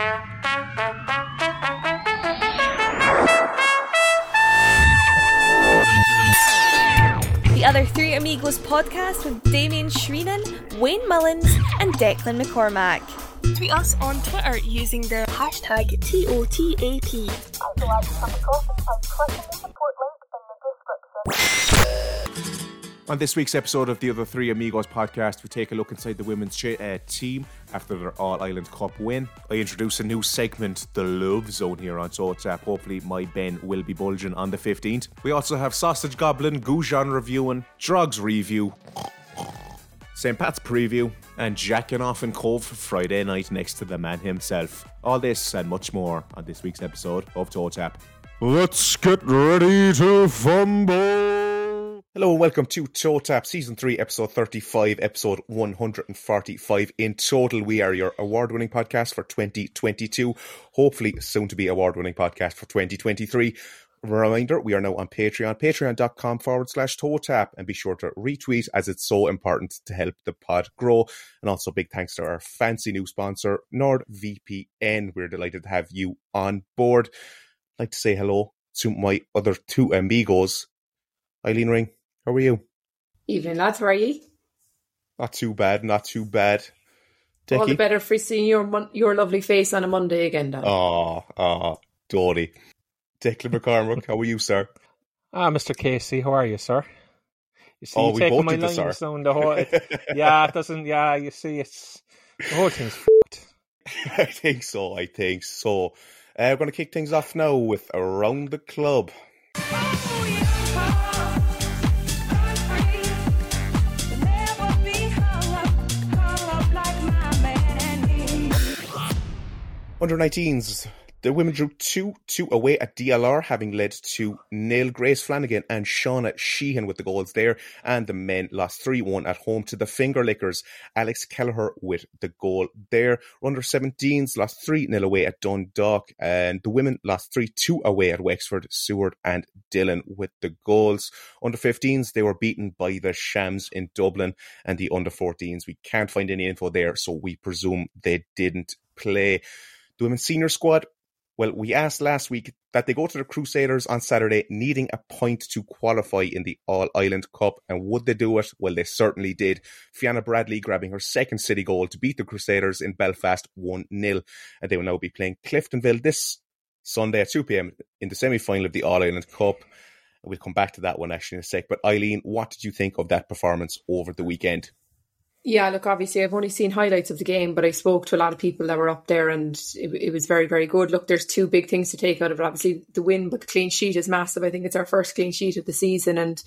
The other Three Amigos podcast with Damien Shreenan, Wayne Mullins, and Declan McCormack. Tweet us on Twitter using the hashtag TOTAP. On this week's episode of the Other Three Amigos podcast, we take a look inside the women's ch- uh, team after their All Ireland Cup win. I introduce a new segment, the Love Zone, here on TOTAP. Hopefully, my Ben will be bulging on the 15th. We also have Sausage Goblin, Goujon reviewing, Drogs review, St. Pat's preview, and jacking off in Cobh for Friday night next to the man himself. All this and much more on this week's episode of Toe Tap. Let's get ready to fumble. Hello and welcome to Toe Tap Season 3, Episode 35, Episode 145. In total, we are your award winning podcast for 2022, hopefully soon to be award winning podcast for 2023. Reminder, we are now on Patreon, patreon.com forward slash toe tap, and be sure to retweet as it's so important to help the pod grow. And also big thanks to our fancy new sponsor, NordVPN. We're delighted to have you on board. I'd like to say hello to my other two amigos. Eileen Ring, how are you? Evening, lads. How are you? Not too bad, not too bad. All the better for seeing your mon- your lovely face on a Monday again, Dan. Oh, oh, Dory. Declan McCormack, how are you, sir? Ah, Mr. Casey, how are you, sir? You see, Oh, you we taking both my did the sir. lines down the whole. yeah, it doesn't. Yeah, you see, it's the whole thing's f***ed. I think so. I think so. Uh, we're going to kick things off now with Around the Club. Under 19s, the women drew 2 2 away at DLR, having led to nil. Grace Flanagan and Shauna Sheehan with the goals there, and the men lost 3 1 at home to the Finger Lickers. Alex Kelleher with the goal there. Under 17s lost 3 0 away at Dundalk, and the women lost 3 2 away at Wexford. Seward and Dillon with the goals. Under 15s, they were beaten by the Shams in Dublin, and the under 14s, we can't find any info there, so we presume they didn't play. The women's senior squad, well, we asked last week that they go to the Crusaders on Saturday needing a point to qualify in the All Ireland Cup. And would they do it? Well, they certainly did. Fianna Bradley grabbing her second city goal to beat the Crusaders in Belfast 1 0. And they will now be playing Cliftonville this Sunday at 2 pm in the semi final of the All Ireland Cup. We'll come back to that one actually in a sec. But Eileen, what did you think of that performance over the weekend? Yeah, look, obviously, I've only seen highlights of the game, but I spoke to a lot of people that were up there, and it, it was very, very good. Look, there's two big things to take out of it. Obviously, the win, but the clean sheet is massive. I think it's our first clean sheet of the season, and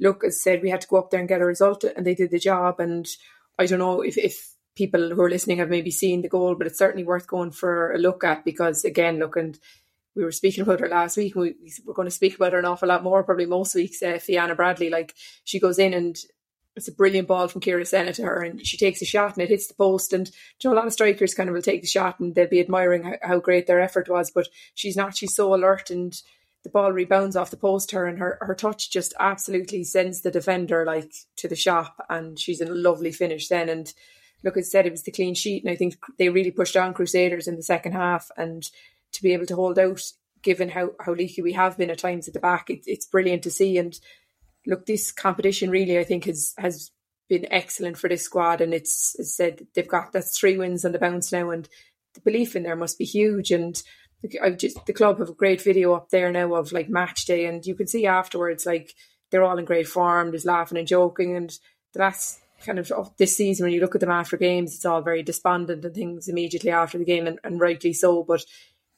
look, as I said, we had to go up there and get a result, and they did the job. And I don't know if, if people who are listening have maybe seen the goal, but it's certainly worth going for a look at because, again, look, and we were speaking about her last week. And we, we're going to speak about her an awful lot more, probably most weeks. Uh, Fianna Bradley, like she goes in and it's a brilliant ball from Kira Senna to her, and she takes a shot and it hits the post. And you know, a lot of strikers kind of will take the shot and they'll be admiring how, how great their effort was, but she's not. She's so alert, and the ball rebounds off the post her, and her her touch just absolutely sends the defender like to the shop, and she's in a lovely finish then. And look, as said, it was the clean sheet, and I think they really pushed on Crusaders in the second half, and to be able to hold out, given how how leaky we have been at times at the back, it, it's brilliant to see. And look, this competition really, I think, has has been excellent for this squad, and it's as I said they've got that's three wins on the bounce now, and the belief in there must be huge. And I've just the club have a great video up there now of like match day, and you can see afterwards like they're all in great form. There's laughing and joking, and last kind of of this season when you look at them after games, it's all very despondent and things immediately after the game, and, and rightly so. But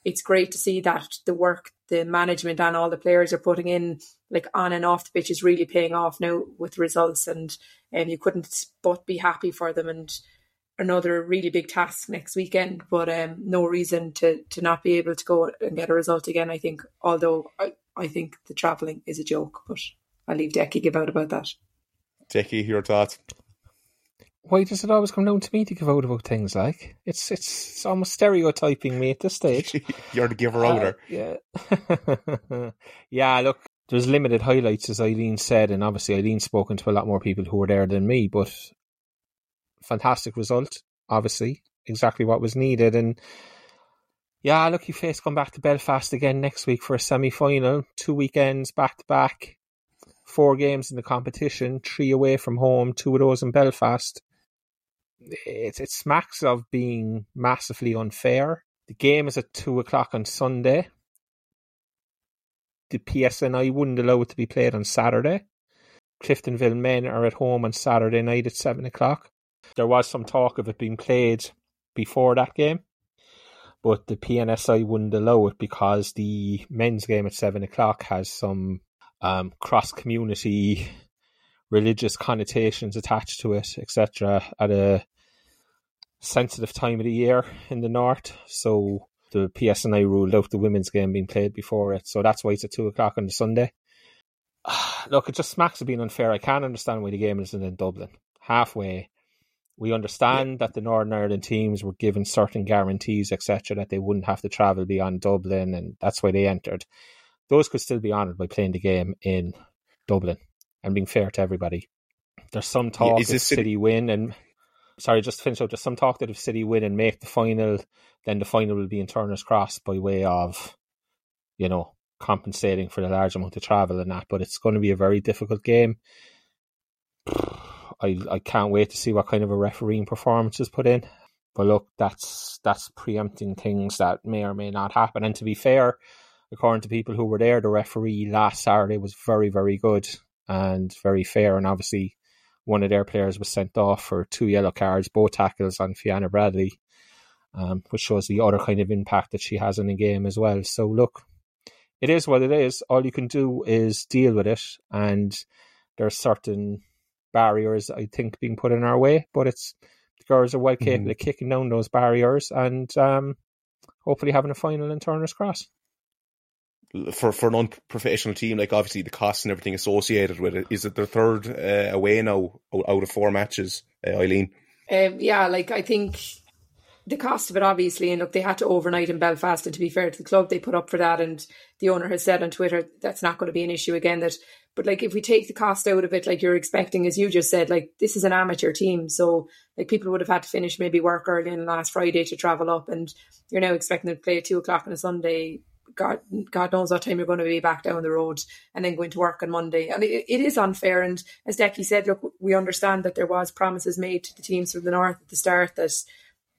it's great to see that the work the management and all the players are putting in, like on and off the pitch, is really paying off now with results, and um, you couldn't but be happy for them. And another really big task next weekend, but um, no reason to to not be able to go and get a result again. I think, although I, I think the travelling is a joke, but I'll leave Decky give out about that. Decky, your thoughts? Why does it always come down to me to give out about things like it's it's, it's almost stereotyping me at this stage. You're the giver outer. Uh, yeah, yeah. Look, there's limited highlights, as Eileen said, and obviously Eileen's spoken to a lot more people who were there than me. But fantastic result, obviously, exactly what was needed. And Yeah, lucky face come back to Belfast again next week for a semi final. Two weekends back to back. Four games in the competition, three away from home, two of those in Belfast. It, it smacks of being massively unfair. The game is at two o'clock on Sunday. The PSNI wouldn't allow it to be played on Saturday. Cliftonville men are at home on Saturday night at seven o'clock. There was some talk of it being played before that game, but the PNSI wouldn't allow it because the men's game at seven o'clock has some um, cross community religious connotations attached to it, etc. At a sensitive time of the year in the north, so the PSNI ruled out the women's game being played before it. So that's why it's at two o'clock on the Sunday. Look, it just smacks of being unfair. I can't understand why the game isn't in Dublin. Halfway, we understand yeah. that the Northern Ireland teams were given certain guarantees, etc., that they wouldn't have to travel beyond Dublin, and that's why they entered. Those could still be honoured by playing the game in Dublin and being fair to everybody. There's some talk yeah, of City win and sorry, just to finish out. There's some talk that if City win and make the final, then the final will be in Turner's Cross by way of, you know, compensating for the large amount of travel and that. But it's going to be a very difficult game. I I can't wait to see what kind of a refereeing performance is put in. But look, that's that's preempting things that may or may not happen. And to be fair, according to people who were there, the referee last Saturday was very, very good and very fair. And obviously, one of their players was sent off for two yellow cards, both tackles on Fianna Bradley, um, which shows the other kind of impact that she has in the game as well. So look, it is what it is. All you can do is deal with it, and there are certain barriers I think being put in our way, but it's the girls are well capable mm-hmm. of kicking down those barriers and um, hopefully having a final in Turner's Cross for for an unprofessional team, like obviously the costs and everything associated with it, is it their third uh, away now out of four matches, uh, Eileen? Um, yeah, like I think the cost of it, obviously, and look, they had to overnight in Belfast, and to be fair to the club, they put up for that, and the owner has said on Twitter that's not going to be an issue again. That, but like if we take the cost out of it, like you're expecting, as you just said, like this is an amateur team, so like people would have had to finish maybe work early on last Friday to travel up, and you're now expecting to play at two o'clock on a Sunday God, God knows what time you're going to be back down the road and then going to work on Monday. And it, it is unfair. And as Decky said, look, we understand that there was promises made to the teams from the north at the start that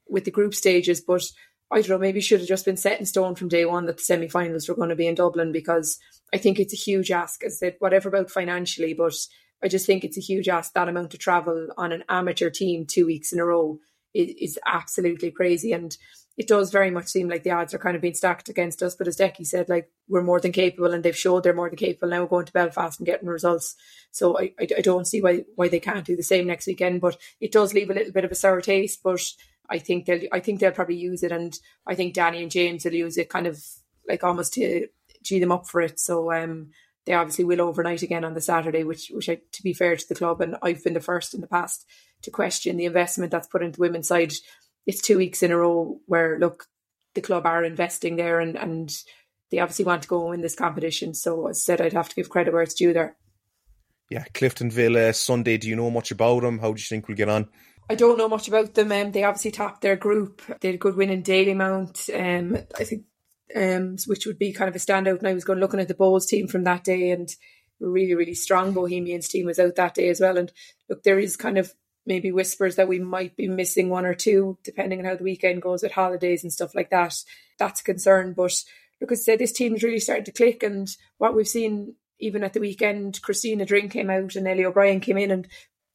with the group stages, but I don't know, maybe should have just been set in stone from day one that the semi-finals were going to be in Dublin because I think it's a huge ask. As I said, whatever about financially, but I just think it's a huge ask. That amount of travel on an amateur team two weeks in a row is, is absolutely crazy. And it does very much seem like the odds are kind of being stacked against us. But as Decky said, like we're more than capable, and they've showed they're more than capable now going to Belfast and getting results. So I, I, I don't see why why they can't do the same next weekend. But it does leave a little bit of a sour taste. But I think they'll I think they'll probably use it, and I think Danny and James will use it kind of like almost to g them up for it. So um, they obviously will overnight again on the Saturday, which which I, to be fair to the club, and I've been the first in the past to question the investment that's put into women's side it's two weeks in a row where look the club are investing there and and they obviously want to go win this competition. So as I said, I'd have to give credit where it's due there. Yeah, Cliftonville uh, Sunday. Do you know much about them? How do you think we'll get on? I don't know much about them. Um, they obviously topped their group. They had a good win in Dalymount. Um, I think, um, which would be kind of a standout. And I was going looking at the Bohs team from that day, and really, really strong Bohemians team was out that day as well. And look, there is kind of maybe whispers that we might be missing one or two, depending on how the weekend goes with holidays and stuff like that. That's a concern. But look, I said, this team's really starting to click. And what we've seen even at the weekend, Christina Dring came out and Ellie O'Brien came in and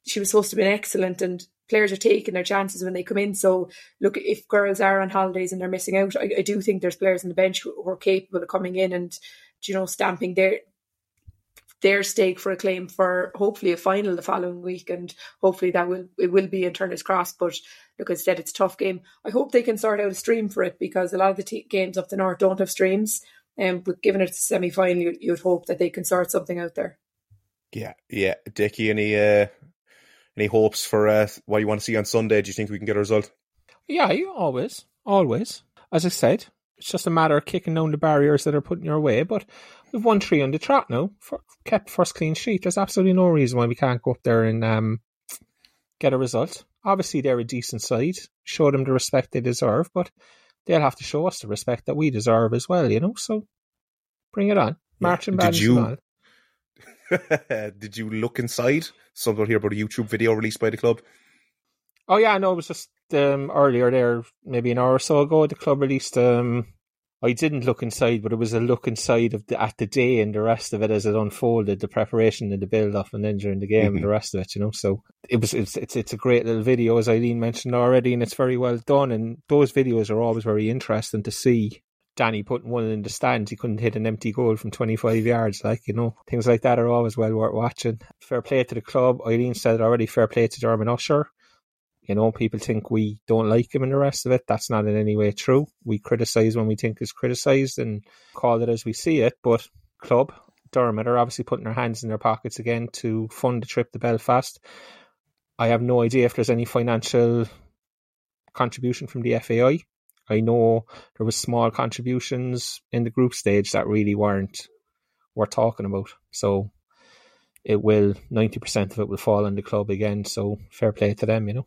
she was supposed to be excellent and players are taking their chances when they come in. So look, if girls are on holidays and they're missing out, I, I do think there's players on the bench who, who are capable of coming in and, you know, stamping their their stake for a claim for hopefully a final the following week, and hopefully that will it will be in Turner's Cross. But look, as I said, it's a tough game. I hope they can sort out a stream for it because a lot of the t- games up the north don't have streams. And um, but given it's a semi final, you, you'd hope that they can sort something out there. Yeah, yeah, Dickie, any uh, any hopes for uh, what you want to see on Sunday? Do you think we can get a result? Yeah, you always, always. As I said, it's just a matter of kicking down the barriers that are put in your way. But we've won three on the trot now, for, kept first clean sheet. There's absolutely no reason why we can't go up there and um, get a result. Obviously, they're a decent side. Show them the respect they deserve, but they'll have to show us the respect that we deserve as well, you know. So bring it on, marching yeah. Did you? did you look inside? Something here about a YouTube video released by the club. Oh yeah, no, it was just um, earlier there, maybe an hour or so ago. The club released um, I didn't look inside, but it was a look inside of the, at the day and the rest of it as it unfolded, the preparation and the build up, and then during the game mm-hmm. and the rest of it. You know, so it was it's, it's it's a great little video as Eileen mentioned already, and it's very well done. And those videos are always very interesting to see. Danny putting one in the stands, he couldn't hit an empty goal from 25 yards. Like, you know, things like that are always well worth watching. Fair play to the club. Eileen said it already, fair play to Dermot Usher. You know, people think we don't like him and the rest of it. That's not in any way true. We criticise when we think is criticised and call it as we see it. But club, Dermot are obviously putting their hands in their pockets again to fund the trip to Belfast. I have no idea if there's any financial contribution from the FAI. I know there was small contributions in the group stage that really weren't worth talking about. So it will ninety percent of it will fall on the club again. So fair play to them, you know.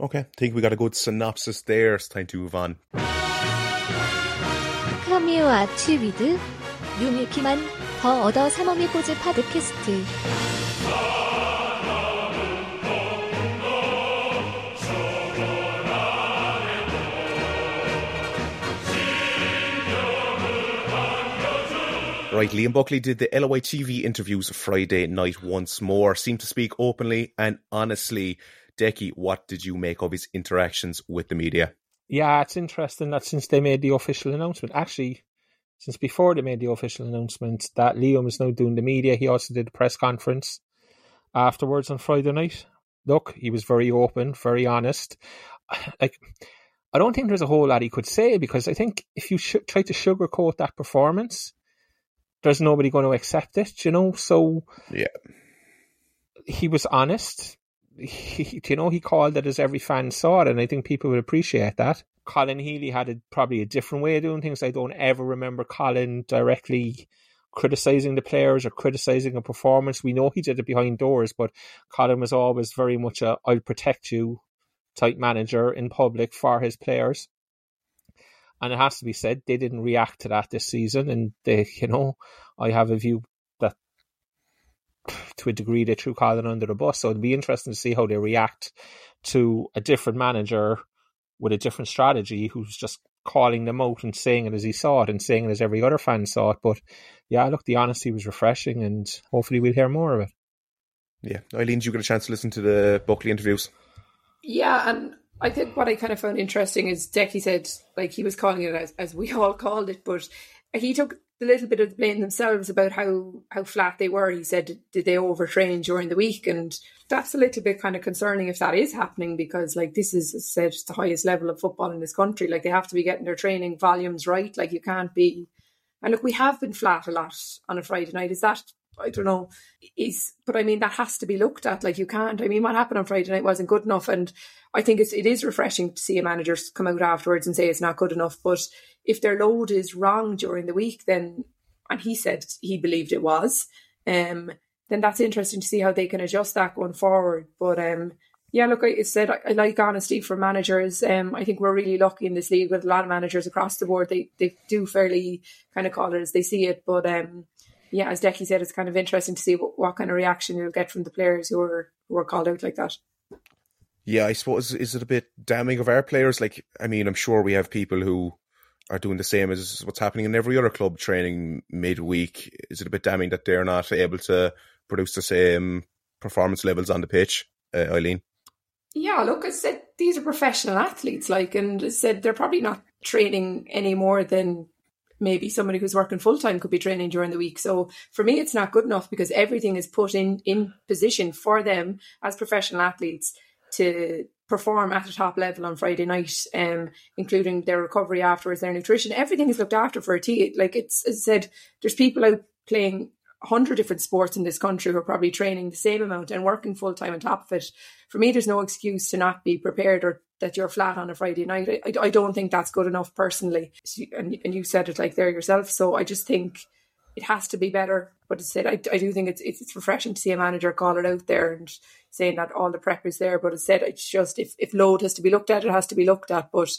Okay, I think we got a good synopsis there. It's time to move on. 카미와 튜비드 유미키만 더 얻어 삼엄이 꼬즈 파드캐스트 Right, Liam Buckley did the LOI TV interviews Friday night once more, seemed to speak openly and honestly Decky, what did you make of his interactions with the media? Yeah, it's interesting that since they made the official announcement, actually, since before they made the official announcement that Liam is now doing the media, he also did a press conference afterwards on Friday night. Look, he was very open, very honest. Like, I don't think there's a whole lot he could say because I think if you sh- try to sugarcoat that performance, there's nobody going to accept it, you know. So yeah, he was honest he, you know, he called it as every fan saw it, and I think people would appreciate that. Colin Healy had a, probably a different way of doing things. I don't ever remember Colin directly criticizing the players or criticizing a performance. We know he did it behind doors, but Colin was always very much a "I'll protect you" type manager in public for his players. And it has to be said, they didn't react to that this season. And they, you know, I have a view to a degree they threw Colin under the bus. So it'd be interesting to see how they react to a different manager with a different strategy who's just calling them out and saying it as he saw it and saying it as every other fan saw it. But yeah, look, the honesty was refreshing and hopefully we'll hear more of it. Yeah. Eileen, did you get a chance to listen to the Buckley interviews? Yeah, and I think what I kind of found interesting is Decky said, like, he was calling it as, as we all called it, but he took the little bit of blame themselves about how how flat they were. He said, did, they overtrain during the week? And that's a little bit kind of concerning if that is happening because like this is said the highest level of football in this country. Like they have to be getting their training volumes right. Like you can't be. And look, we have been flat a lot on a Friday night. Is that I don't know. Is but I mean that has to be looked at. Like you can't. I mean, what happened on Friday night wasn't good enough, and I think it's it is refreshing to see a manager come out afterwards and say it's not good enough. But if their load is wrong during the week, then and he said he believed it was, um, then that's interesting to see how they can adjust that going forward. But um, yeah, look, I said I, I like honesty for managers. Um, I think we're really lucky in this league with a lot of managers across the board. They they do fairly kind of call it as they see it. But um, yeah, as Decky said, it's kind of interesting to see what, what kind of reaction you'll get from the players who are who are called out like that. Yeah, I suppose is it a bit damning of our players? Like, I mean, I'm sure we have people who are doing the same as what's happening in every other club training midweek. Is it a bit damning that they're not able to produce the same performance levels on the pitch, uh, Eileen? Yeah, look, I said these are professional athletes, like, and I said they're probably not training any more than maybe somebody who's working full time could be training during the week. So for me, it's not good enough because everything is put in in position for them as professional athletes to perform at a top level on Friday night, um, including their recovery afterwards, their nutrition. Everything is looked after for a team. Like it's as I said, there's people out playing hundred different sports in this country who are probably training the same amount and working full time on top of it. For me, there's no excuse to not be prepared or that you're flat on a Friday night. I, I, I don't think that's good enough personally. And, and you said it like there yourself. So I just think it has to be better. But it's said, I, I do think it's, it's refreshing to see a manager call it out there and saying that all the prep is there. But it's said, it's just if, if load has to be looked at, it has to be looked at. But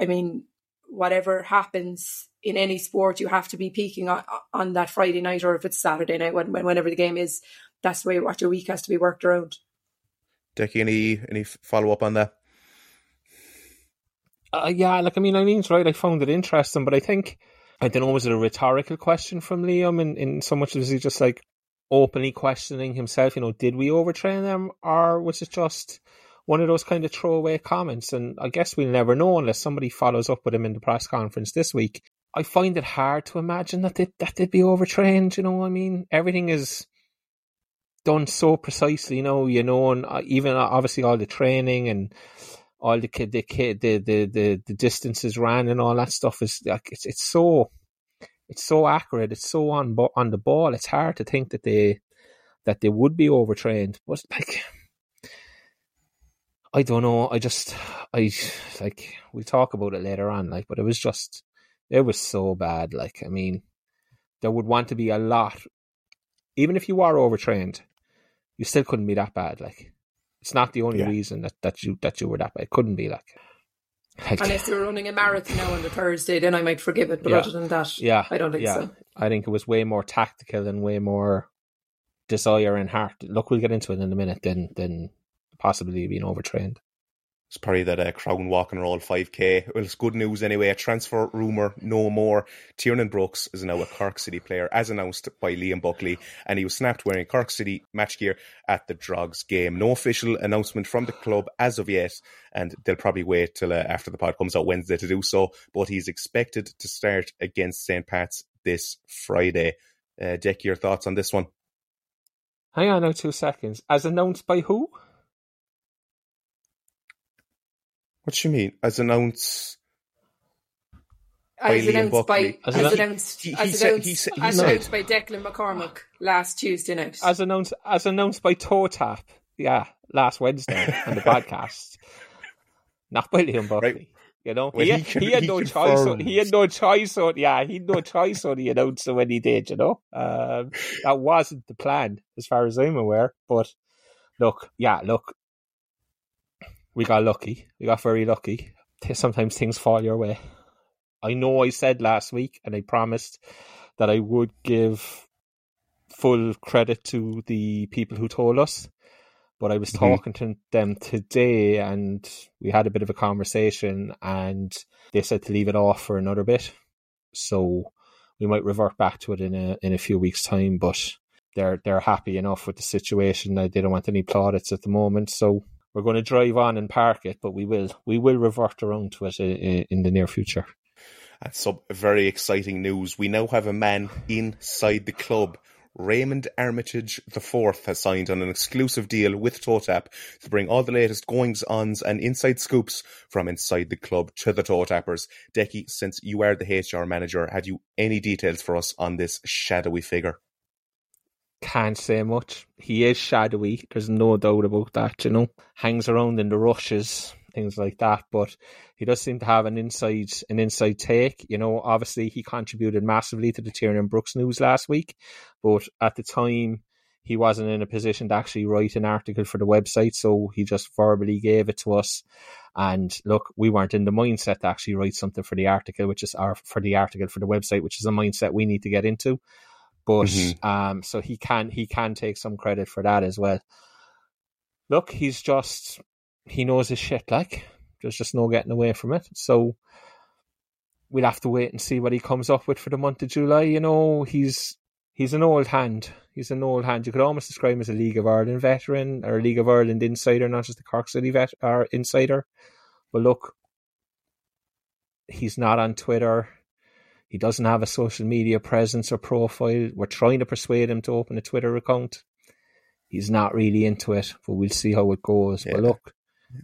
I mean, whatever happens in any sport, you have to be peaking on, on that Friday night, or if it's Saturday night, when, when, whenever the game is. That's the way what your week has to be worked around. Decky, any any follow up on that? Uh, yeah, like I mean, I Eileen's right. I found it interesting, but I think I don't know. Was it a rhetorical question from Liam, in, in so much as he just like openly questioning himself? You know, did we overtrain them, or was it just one of those kind of throwaway comments? And I guess we'll never know unless somebody follows up with him in the press conference this week. I find it hard to imagine that they that they'd be overtrained. You know, I mean, everything is done so precisely. You know, you know, and uh, even uh, obviously all the training and all the the the, the the the distances ran and all that stuff is like it's it's so it's so accurate. It's so on on the ball. It's hard to think that they that they would be overtrained, but like. I don't know. I just, I like we'll talk about it later on. Like, but it was just, it was so bad. Like, I mean, there would want to be a lot, even if you are overtrained, you still couldn't be that bad. Like, it's not the only yeah. reason that, that you that you were that bad. It couldn't be like. Like Unless you were running a marathon now on the Thursday, then I might forgive it. But yeah. other than that, yeah, I don't think yeah. so. I think it was way more tactical and way more desire and heart. Look, we'll get into it in a minute. Than than possibly being overtrained. It's probably that uh, Crowden walking roll 5k. Well, it's good news anyway. A transfer rumour, no more. Tiernan Brooks is now a Cork City player, as announced by Liam Buckley, and he was snapped wearing Cork City match gear at the Drogs game. No official announcement from the club as of yet, and they'll probably wait till uh, after the pod comes out Wednesday to do so. But he's expected to start against St. Pat's this Friday. Uh, your thoughts on this one? Hang on now two seconds. As announced by who? What do you mean? As announced as announced by as, announced, as announced, by Declan McCormack last Tuesday night. As announced as announced by Toe Tap, yeah, last Wednesday on the podcast. Not by Liam Buckley. Right. You know, well, he, he, he, had he no choice. On, he had no choice on. Yeah, he had no choice on the announcer when he did. You know, um, that wasn't the plan, as far as I'm aware. But look, yeah, look, we got lucky. We got very lucky. Sometimes things fall your way. I know I said last week, and I promised that I would give full credit to the people who told us. But I was mm-hmm. talking to them today, and we had a bit of a conversation, and they said to leave it off for another bit. So we might revert back to it in a in a few weeks' time. But they're they're happy enough with the situation. They don't want any plaudits at the moment. So we're going to drive on and park it, but we will we will revert around to it in, in the near future. That's some very exciting news. We now have a man inside the club. Raymond Armitage IV has signed on an exclusive deal with Totap to bring all the latest goings ons and inside scoops from inside the club to the Toe Tappers. Decky, since you are the HR manager, had you any details for us on this shadowy figure? Can't say much. He is shadowy. There's no doubt about that. You know, hangs around in the rushes, things like that. But he does seem to have an inside an inside take. You know, obviously he contributed massively to the Tiernan Brooks news last week, but at the time he wasn't in a position to actually write an article for the website, so he just verbally gave it to us. And look, we weren't in the mindset to actually write something for the article, which is our for the article for the website, which is a mindset we need to get into. But mm-hmm. um, so he can he can take some credit for that as well. Look, he's just he knows his shit. Like there's just no getting away from it. So we'll have to wait and see what he comes up with for the month of July. You know, he's he's an old hand. He's an old hand. You could almost describe him as a League of Ireland veteran or a League of Ireland insider, not just the Cork City vet or insider. But look, he's not on Twitter. He doesn't have a social media presence or profile. We're trying to persuade him to open a Twitter account. He's not really into it, but we'll see how it goes. Yeah. But look,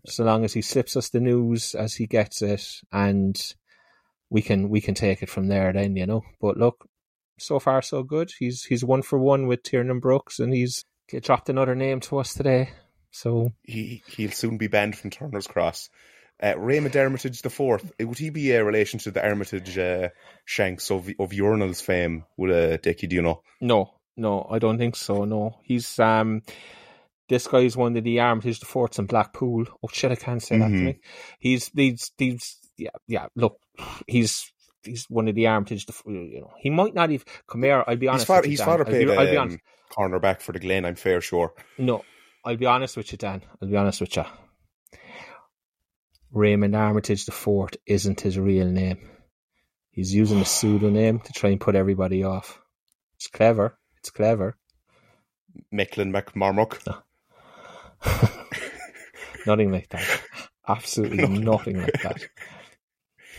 so long as he slips us the news as he gets it, and we can we can take it from there. Then you know. But look, so far so good. He's he's one for one with Tiernan Brooks, and he's dropped another name to us today. So he he'll soon be banned from Turner's Cross. Uh, Raymond Armitage the fourth. Would he be a relation to the Armitage uh, Shanks of of urinals fame? Would uh, Dicky, do you know? No, no, I don't think so. No, he's um, this guy's one of the Armitage, the Forts, in Blackpool. Oh shit, I can't say mm-hmm. that to me. He's these these yeah yeah. Look, he's he's one of the Armitage. You know, he might not even come here. I'll be honest. His father, his father played I'll be, I'll be um, cornerback for the Glen. I'm fair sure. No, I'll be honest with you, Dan. I'll be honest with you. Raymond Armitage the Fourth isn't his real name. He's using a pseudonym to try and put everybody off. It's clever. It's clever. Mecklin McMormuck. No. nothing like that. Absolutely nothing like that.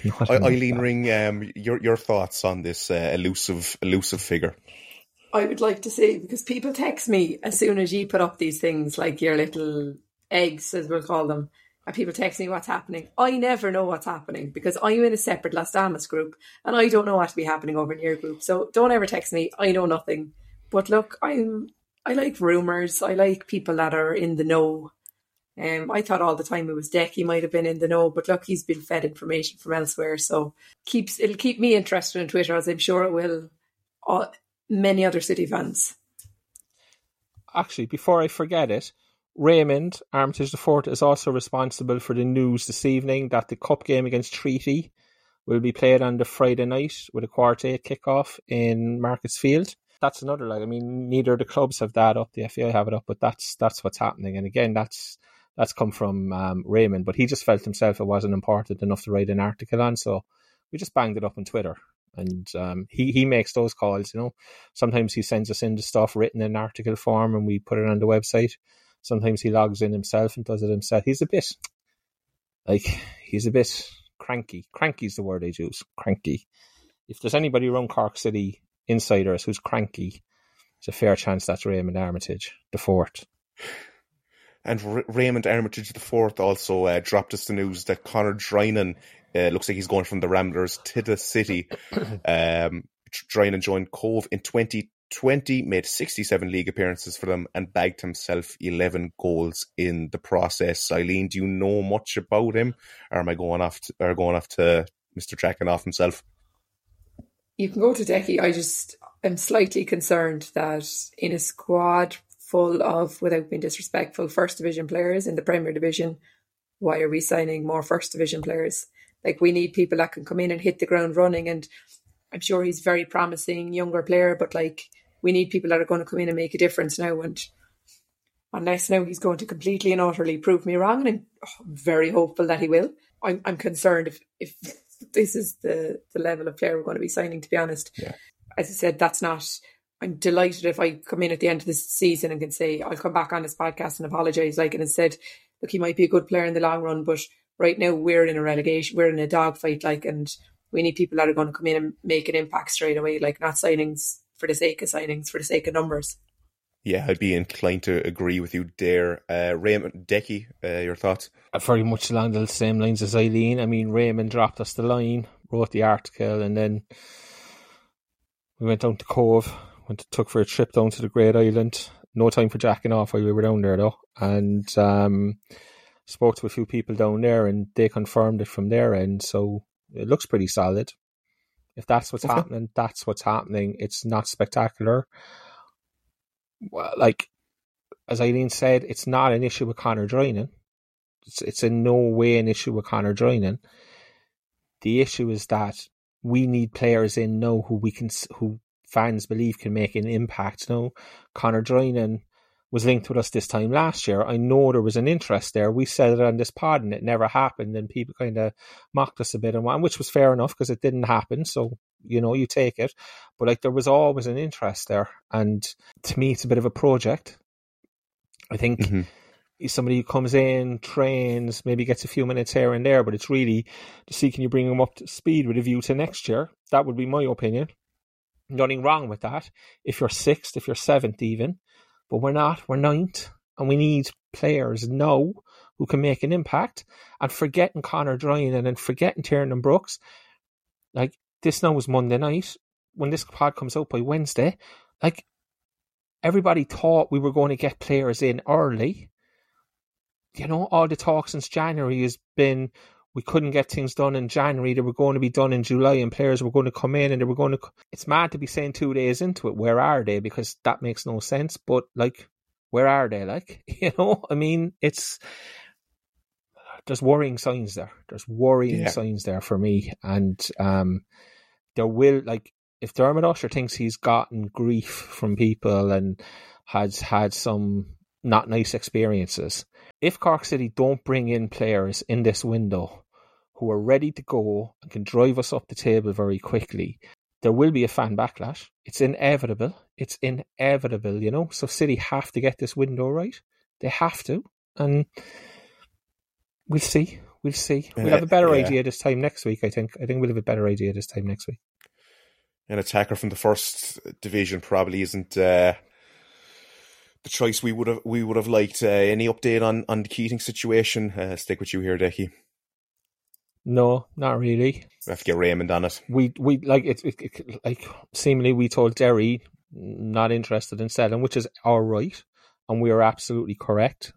Nothing Eileen like Ring, um, your your thoughts on this uh, elusive elusive figure? I would like to say because people text me as soon as you put up these things, like your little eggs, as we'll call them, people text me what's happening. I never know what's happening because I'm in a separate Las Damas group and I don't know what to be happening over in your group. So don't ever text me. I know nothing. But look, I'm I like rumors. I like people that are in the know. Um, I thought all the time it was Deck. He might have been in the know, but look, he's been fed information from elsewhere. So keeps it'll keep me interested in Twitter, as I'm sure it will all, many other City fans. Actually, before I forget it, Raymond Armitage Fort is also responsible for the news this evening that the cup game against Treaty will be played on the Friday night with a quarter eight kickoff in Markets Field. That's another like I mean, neither the clubs have that up. The FAI have it up, but that's that's what's happening. And again, that's that's come from um, Raymond, but he just felt himself it wasn't important enough to write an article on, so we just banged it up on Twitter. And um, he he makes those calls. You know, sometimes he sends us in the stuff written in article form, and we put it on the website Sometimes he logs in himself and does it himself. He's a bit like he's a bit cranky. Cranky is the word I use. Cranky. If there's anybody around Cork City insiders who's cranky, it's a fair chance that's Raymond Armitage, the fourth. And R- Raymond Armitage the fourth also uh, dropped us the news that Conor Drinan uh, looks like he's going from the Ramblers to the City. um, Drinan joined Cove in 20 20, made 67 league appearances for them, and bagged himself 11 goals in the process. Eileen, do you know much about him, or am I going off to, or going off to Mr. Jacking off himself? You can go to Decky. I just am slightly concerned that in a squad full of, without being disrespectful, first division players in the Premier Division, why are we signing more first division players? Like we need people that can come in and hit the ground running. And I'm sure he's very promising younger player, but like we need people that are going to come in and make a difference now. And unless now he's going to completely and utterly prove me wrong, and I'm, very hopeful that he will. I'm, I'm concerned if, if this is the, the level of player we're going to be signing, to be honest. Yeah. As I said, that's not. I'm delighted if I come in at the end of this season and can say I'll come back on this podcast and apologise, like and said, look, he might be a good player in the long run, but right now we're in a relegation, we're in a dogfight, like, and we need people that are going to come in and make an impact straight away, like not signings for the sake of signings, for the sake of numbers. Yeah, I'd be inclined to agree with you there. Uh, Raymond Decky, uh, your thoughts? Very much along the same lines as Eileen. I mean, Raymond dropped us the line, wrote the article, and then we went down to Cobh, went to, took for a trip down to the Great Island. No time for jacking off while we were down there, though. And um, spoke to a few people down there, and they confirmed it from their end. So it looks pretty solid. If that's what's okay. happening, that's what's happening. It's not spectacular. Well, like as Eileen said, it's not an issue with Conor joining. It's it's in no way an issue with Conor joining. The issue is that we need players in now who we can who fans believe can make an impact. No, Connor joining was linked with us this time last year. I know there was an interest there. We said it on this pod and it never happened. And people kind of mocked us a bit, and which was fair enough because it didn't happen. So, you know, you take it. But like there was always an interest there. And to me, it's a bit of a project. I think. Mm-hmm. Somebody who comes in, trains, maybe gets a few minutes here and there, but it's really to see can you bring them up to speed with a view to next year. That would be my opinion. Nothing wrong with that. If you're sixth, if you're seventh, even, but we're not. We're ninth, and we need players now who can make an impact. And forgetting Conor Drinan and then forgetting Tiernan Brooks, like this now was Monday night. When this pod comes out by Wednesday, like everybody thought we were going to get players in early. You know, all the talk since January has been we couldn't get things done in January. They were going to be done in July, and players were going to come in, and they were going to. It's mad to be saying two days into it. Where are they? Because that makes no sense. But like, where are they? Like, you know, I mean, it's there's worrying signs there. There's worrying yeah. signs there for me, and um, there will like if Dermot Usher thinks he's gotten grief from people and has had some not nice experiences. If Cork City don't bring in players in this window who are ready to go and can drive us up the table very quickly, there will be a fan backlash. It's inevitable. It's inevitable, you know. So City have to get this window right. They have to, and we'll see. We'll see. We'll have a better yeah. idea this time next week. I think. I think we'll have a better idea this time next week. An attacker from the first division probably isn't uh, the choice we would have we would have liked. Uh, any update on on the Keating situation? Uh, stick with you here, Decky. No, not really. We have to get Raymond on it. We we like it, it, it, like seemingly we told Derry not interested in selling, which is all right, and we are absolutely correct.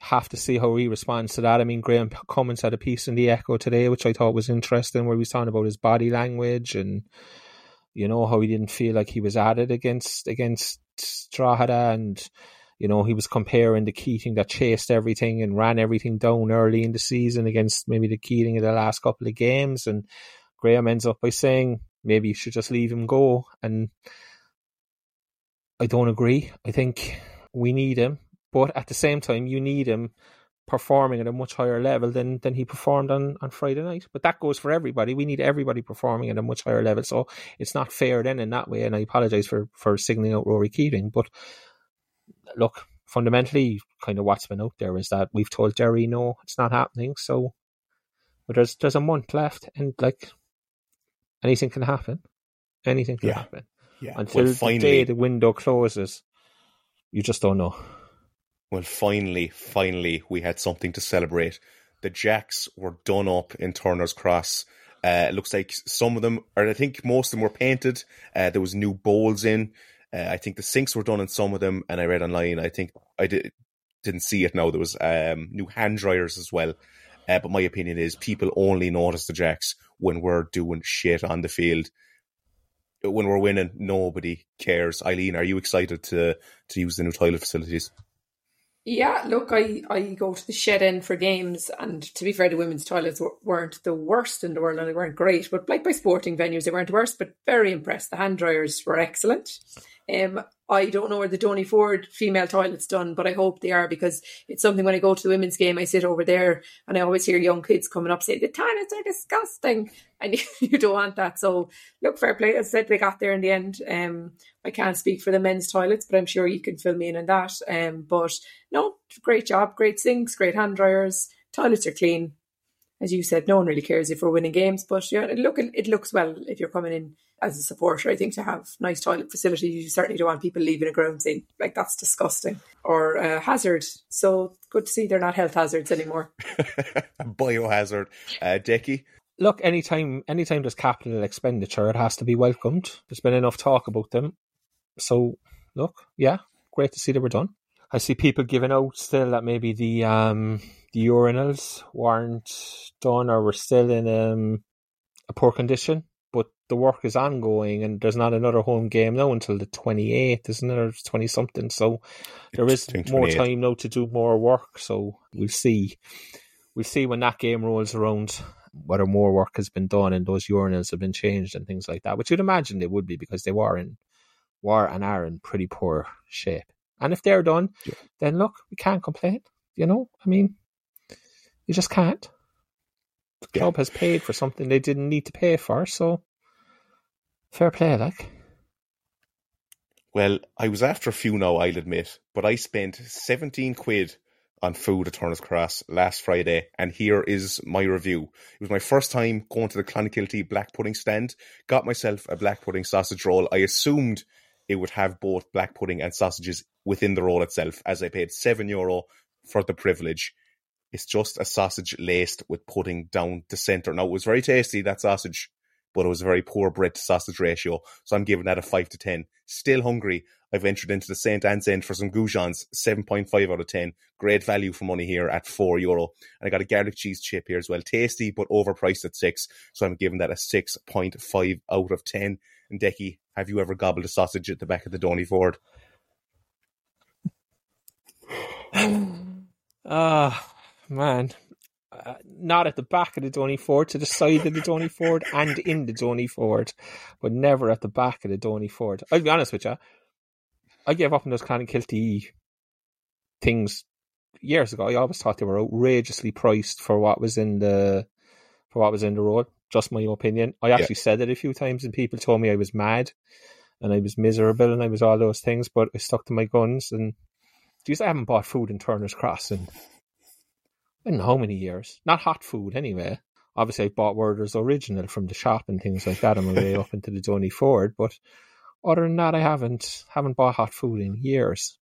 Have to see how he responds to that. I mean, Graham Cummins had a piece in the Echo today, which I thought was interesting, where he was talking about his body language and you know how he didn't feel like he was added against against Drogheda and you know, he was comparing the Keating that chased everything and ran everything down early in the season against maybe the Keating of the last couple of games. And Graham ends up by saying maybe you should just leave him go. And I don't agree. I think we need him, but at the same time, you need him performing at a much higher level than than he performed on, on Friday night. But that goes for everybody. We need everybody performing at a much higher level. So it's not fair then in that way. And I apologise for for singling out Ruairí Keating, but look, fundamentally, kind of what's been out there is that we've told Derry no, it's not happening. So, but there's there's a month left, and like anything can happen. Anything can yeah. happen. Yeah. Until well, finally, the day the window closes, you just don't know. Well, finally, finally, we had something to celebrate. The Jacks were done up in Turner's Cross. Uh, it looks like some of them, or I think most of them were painted. Uh, there was new bowls in. Uh, I think the sinks were done in some of them, and I read online. I think I did didn't see it now. There was um, new hand dryers as well. Uh, but my opinion is people only notice the jacks when we're doing shit on the field. When we're winning, nobody cares. Eileen, are you excited to to use the new toilet facilities? Yeah, look, I, I go to the shed end for games, and to be fair, the women's toilets weren't the worst in the world, and they weren't great. But like by sporting venues, they weren't worse. But very impressed. The hand dryers were excellent. Um, I don't know where the Donie Forde female toilet's done, but I hope they are because it's something when I go to the women's game, I sit over there and I always hear young kids coming up saying, the toilets are disgusting. And you don't want that. So look, fair play. I said, they got there in the end. Um, I can't speak for the men's toilets, but I'm sure you can fill me in on that. Um, but no, great job, great sinks, great hand dryers. Toilets are clean. As you said, no one really cares if we're winning games, but yeah, look, it looks well if you're coming in as a supporter, I think to have nice toilet facilities, you certainly don't want people leaving a ground saying like that's disgusting or a hazard. So good to see they're not health hazards anymore. Biohazard, uh, Decky. Look, anytime anytime there's capital expenditure, it has to be welcomed. There's been enough talk about them, so look, yeah, great to see they were done. I see people giving out still that maybe the um the urinals weren't done or were still in um, a poor condition but the work is ongoing and there's not another home game now until the 28th, isn't it? Or 20 something. So there is more time now to do more work. So we'll see. We'll see when that game rolls around whether more work has been done and those urinals have been changed and things like that, which you'd imagine they would be because they were in were and are in pretty poor shape. And if they're done, yeah. then look, we can't complain. You know, I mean, you just can't. The club yeah. has paid for something they didn't need to pay for, so fair play, like. Well, I was after a few now, I'll admit, but I spent 17 quid on food at Turner's Cross last Friday, and here is my review. It was my first time going to the Clonakilty black pudding stand. Got myself a black pudding sausage roll. I assumed it would have both black pudding and sausages within the roll itself, as I paid seven euro for the privilege. It's just a sausage laced with pudding down the centre. Now, it was very tasty, that sausage, but it was a very poor bread to sausage ratio. So I'm giving that a 5 to 10. Still hungry. I've entered into the St. Anne's End for some goujons, 7.5 out of 10. Great value for money here at 4 euro. And I got a garlic cheese chip here as well. Tasty, but overpriced at 6. So I'm giving that a 6.5 out of 10. And Decky, have you ever gobbled a sausage at the back of the Donie Forde? Ah, uh, man. Uh, not at the back of the Donie Forde, to the side of the Donie Forde and in the Donie Forde, but never at the back of the Donie Forde. I'll be honest with you. I gave up on those Clonakilty things years ago. I always thought they were outrageously priced for what was in the for what was in the road. Just my opinion. I actually yeah. said it a few times, and people told me I was mad and I was miserable and I was all those things. But I stuck to my guns. And geez, I haven't bought food in Turner's Cross in I don't know how many years. Not hot food anyway. Obviously, I bought Werther's original from the shop and things like that on my way up into the Donie Forde. But other than that, I haven't haven't bought hot food in years,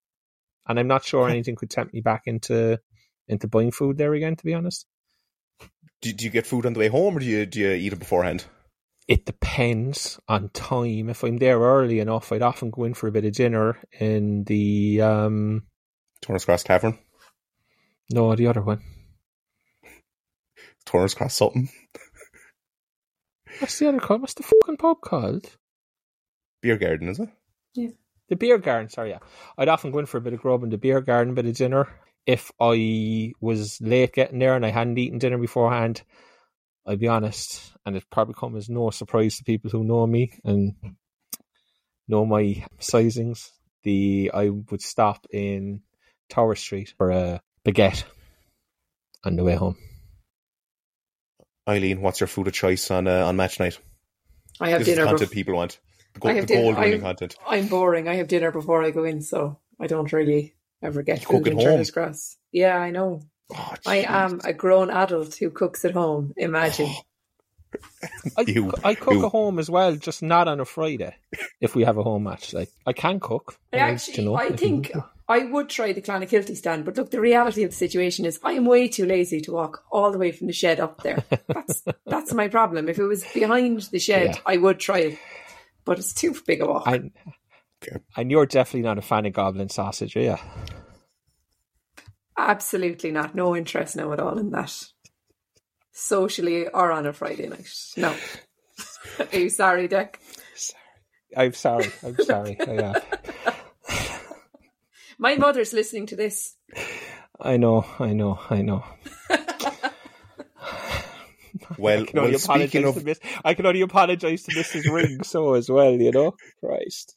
and I'm not sure anything could tempt me back into into buying food there again. To be honest, do, do you get food on the way home, or do you do you eat it beforehand? It depends on time. If I'm there early enough, I'd often go in for a bit of dinner in the um, Turner's Cross Tavern. No, the other one. Turner's Cross something. What's the other called? What's the fucking pub called? Beer Garden, is it? Yeah. The beer garden, sorry, yeah. I'd often go in for a bit of grub in the beer garden, bit of dinner. If I was late getting there and I hadn't eaten dinner beforehand, I'd be honest, and it probably come as no surprise to people who know me and know my sizings. The I would stop in Tower Street for a baguette on the way home. Eileen, what's your food of choice on uh, on match night? I have this dinner. Is content before, people want. The, go, I have the gold winning content. I'm boring. I have dinner before I go in, so I don't really ever get you food in Turner's Cross. Yeah, I know. Oh, I am a grown adult who cooks at home. Imagine. I, you, I cook you. at home as well, just not on a Friday. If we have a home match, like I can cook. I actually, you know, I think I would try the Clonakilty stand, but look, the reality of the situation is I am way too lazy to walk all the way from the shed up there. That's that's my problem. If it was behind the shed, yeah. I would try it, but it's too big a walk. And, and you're definitely not a fan of goblin sausage, are you? Absolutely not. No interest now at all in that. Socially or on a Friday night. No. are you sorry, Dick? Sorry. I'm sorry. I'm sorry. I am. My mother's listening to this. I know, I know, I know. well, I can only well, speaking of, miss, I can only apologise to Mrs. Ring so as well. You know, Christ.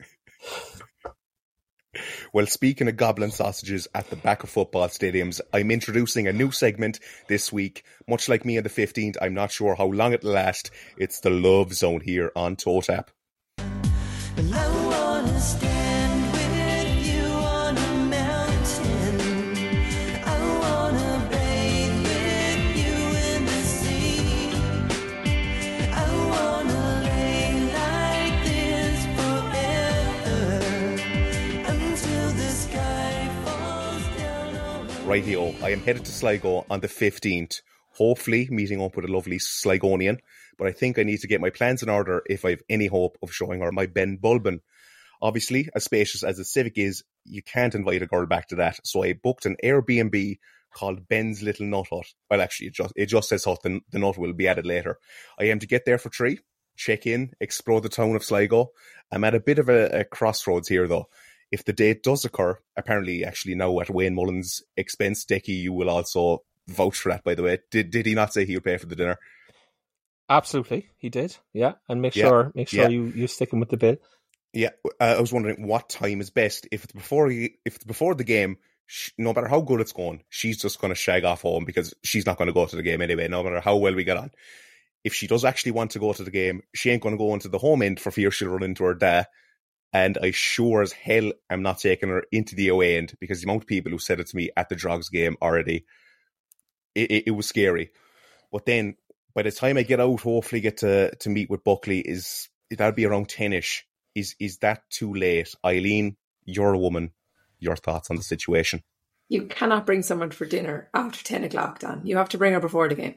Well, speaking of goblin sausages at the back of football stadiums, I'm introducing a new segment this week. Much like me on the 15th, I'm not sure how long it'll last. It's the Love Zone here on Toe Tap. Rightio, oh, I am headed to Sligo on the 15th, hopefully meeting up with a lovely Sligonian, but I think I need to get my plans in order if I have any hope of showing her my Ben Bulben. Obviously, as spacious as the Civic is, you can't invite a girl back to that, so I booked an Airbnb called Ben's Little Nut Hut. Well, actually, it just, it just says hut, the, the nut will be added later. I am to get there for three, check in, explore the town of Sligo. I'm at a bit of a, a crossroads here, though if the date does occur, apparently, actually now at Wayne Mullins' expense, Decky, you will also vouch for that. By the way, did did he not say he would pay for the dinner? Absolutely, he did. Yeah, and make yeah. sure make sure yeah. you you stick him with the bill. Yeah, uh, I was wondering what time is best. If it's before he, if it's before the game, she, no matter how good it's going, she's just going to shag off home because she's not going to go to the game anyway. No matter how well we get on. If she does actually want to go to the game, she ain't going to go into the home end for fear she'll run into her dad and I sure as hell am not taking her into the away end because the amount of people who said it to me at the Drogs game already, it, it, it was scary. But then by the time I get out, hopefully get to, to meet with Buckley, is that'll be around 10 ish. Is, is that too late? Eileen, you're a woman. Your thoughts on the situation? You cannot bring someone for dinner after 10 o'clock, Dan. You have to bring her before the game.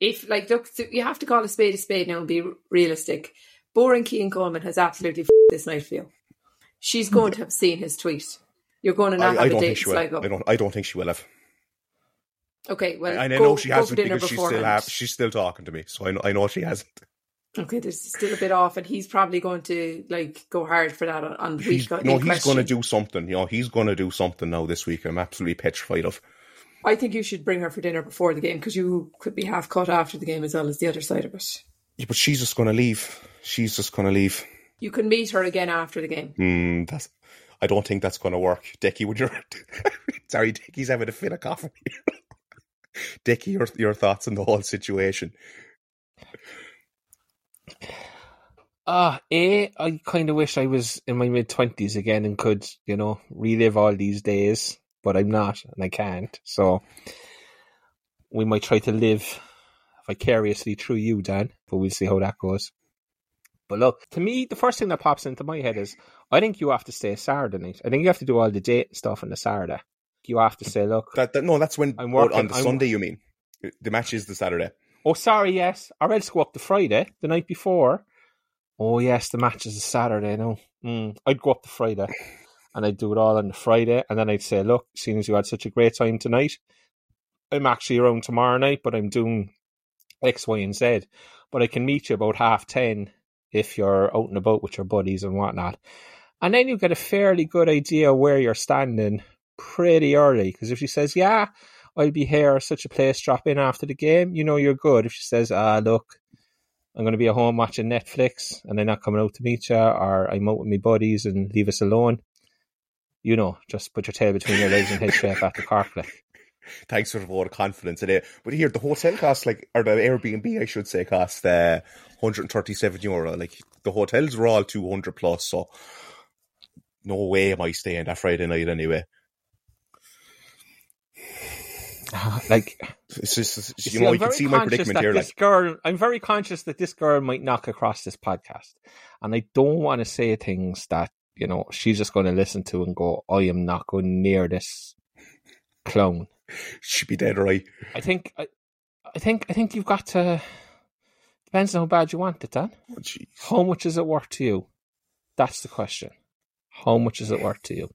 If, like, look, you have to call a spade a spade now and be realistic Boring Cian Coleman has absolutely f- this night for you. She's going to have seen his tweet. You're going to not I, have I a date I don't. I don't think she will have. Okay, well, I, I know she hasn't because she's still have, she's still talking to me, so I know I know she hasn't. Okay, there's still a bit off, and he's probably going to like go hard for that on, on the week. Uh, no, he's going to do something. You know, he's going to do something now this week. I'm absolutely petrified of. I think you should bring her for dinner before the game because you could be half cut after the game as well as the other side of it. Yeah, but she's just going to leave. She's just going to leave. You can meet her again after the game. Mm, that's. I don't think that's going to work. Decky, would you? Sorry, Decky's having a fit of coffee. Decky, your your thoughts on the whole situation? Uh, A, I kind of wish I was in my mid 20s again and could, you know, relive all these days, but I'm not and I can't. So we might try to live vicariously through you, Dan, but we'll see how that goes. But look, to me, the first thing that pops into my head is I think you have to stay Saturday night. I think you have to do all the date stuff on the Saturday. You have to say, look. That, that no, that's when I'm working- on the I'm- Sunday. You mean the match is the Saturday? Oh, sorry, yes. I else go up the Friday, the night before. Oh, yes, the match is a Saturday. No, mm, I'd go up the Friday and I'd do it all on the Friday. And then I'd say, look, seeing as you had such a great time tonight, I'm actually around tomorrow night, but I'm doing X, Y, and Z. But I can meet you about half 10 if you're out and about with your buddies and whatnot. And then you get a fairly good idea where you're standing pretty early. Because if she says, yeah, I'll be here, such a place, drop in after the game, you know you're good. If she says, ah, look, I'm going to be at home watching Netflix and they're not coming out to meet you, or I'm out with my buddies and leave us alone, you know, just put your tail between your legs and head straight back to Cork. Thanks for the vote of confidence in it. But here, the hotel cost like, or the Airbnb, I should say, cost uh, 137 euro. Like the hotels were all 200 plus, so no way am I staying that Friday night anyway. Like, It's just, you see, know, I'm you can see my predicament here. This Like, girl, I'm very conscious that this girl might knock across this podcast, and I don't want to say things that you know she's just going to listen to and go, "I am not going near this clown." She'd be dead right. I think, I, I think, I think you've got to. Depends on how bad you want it, Dan. Oh. How much is it worth to you? That's the question. How much is it worth to you?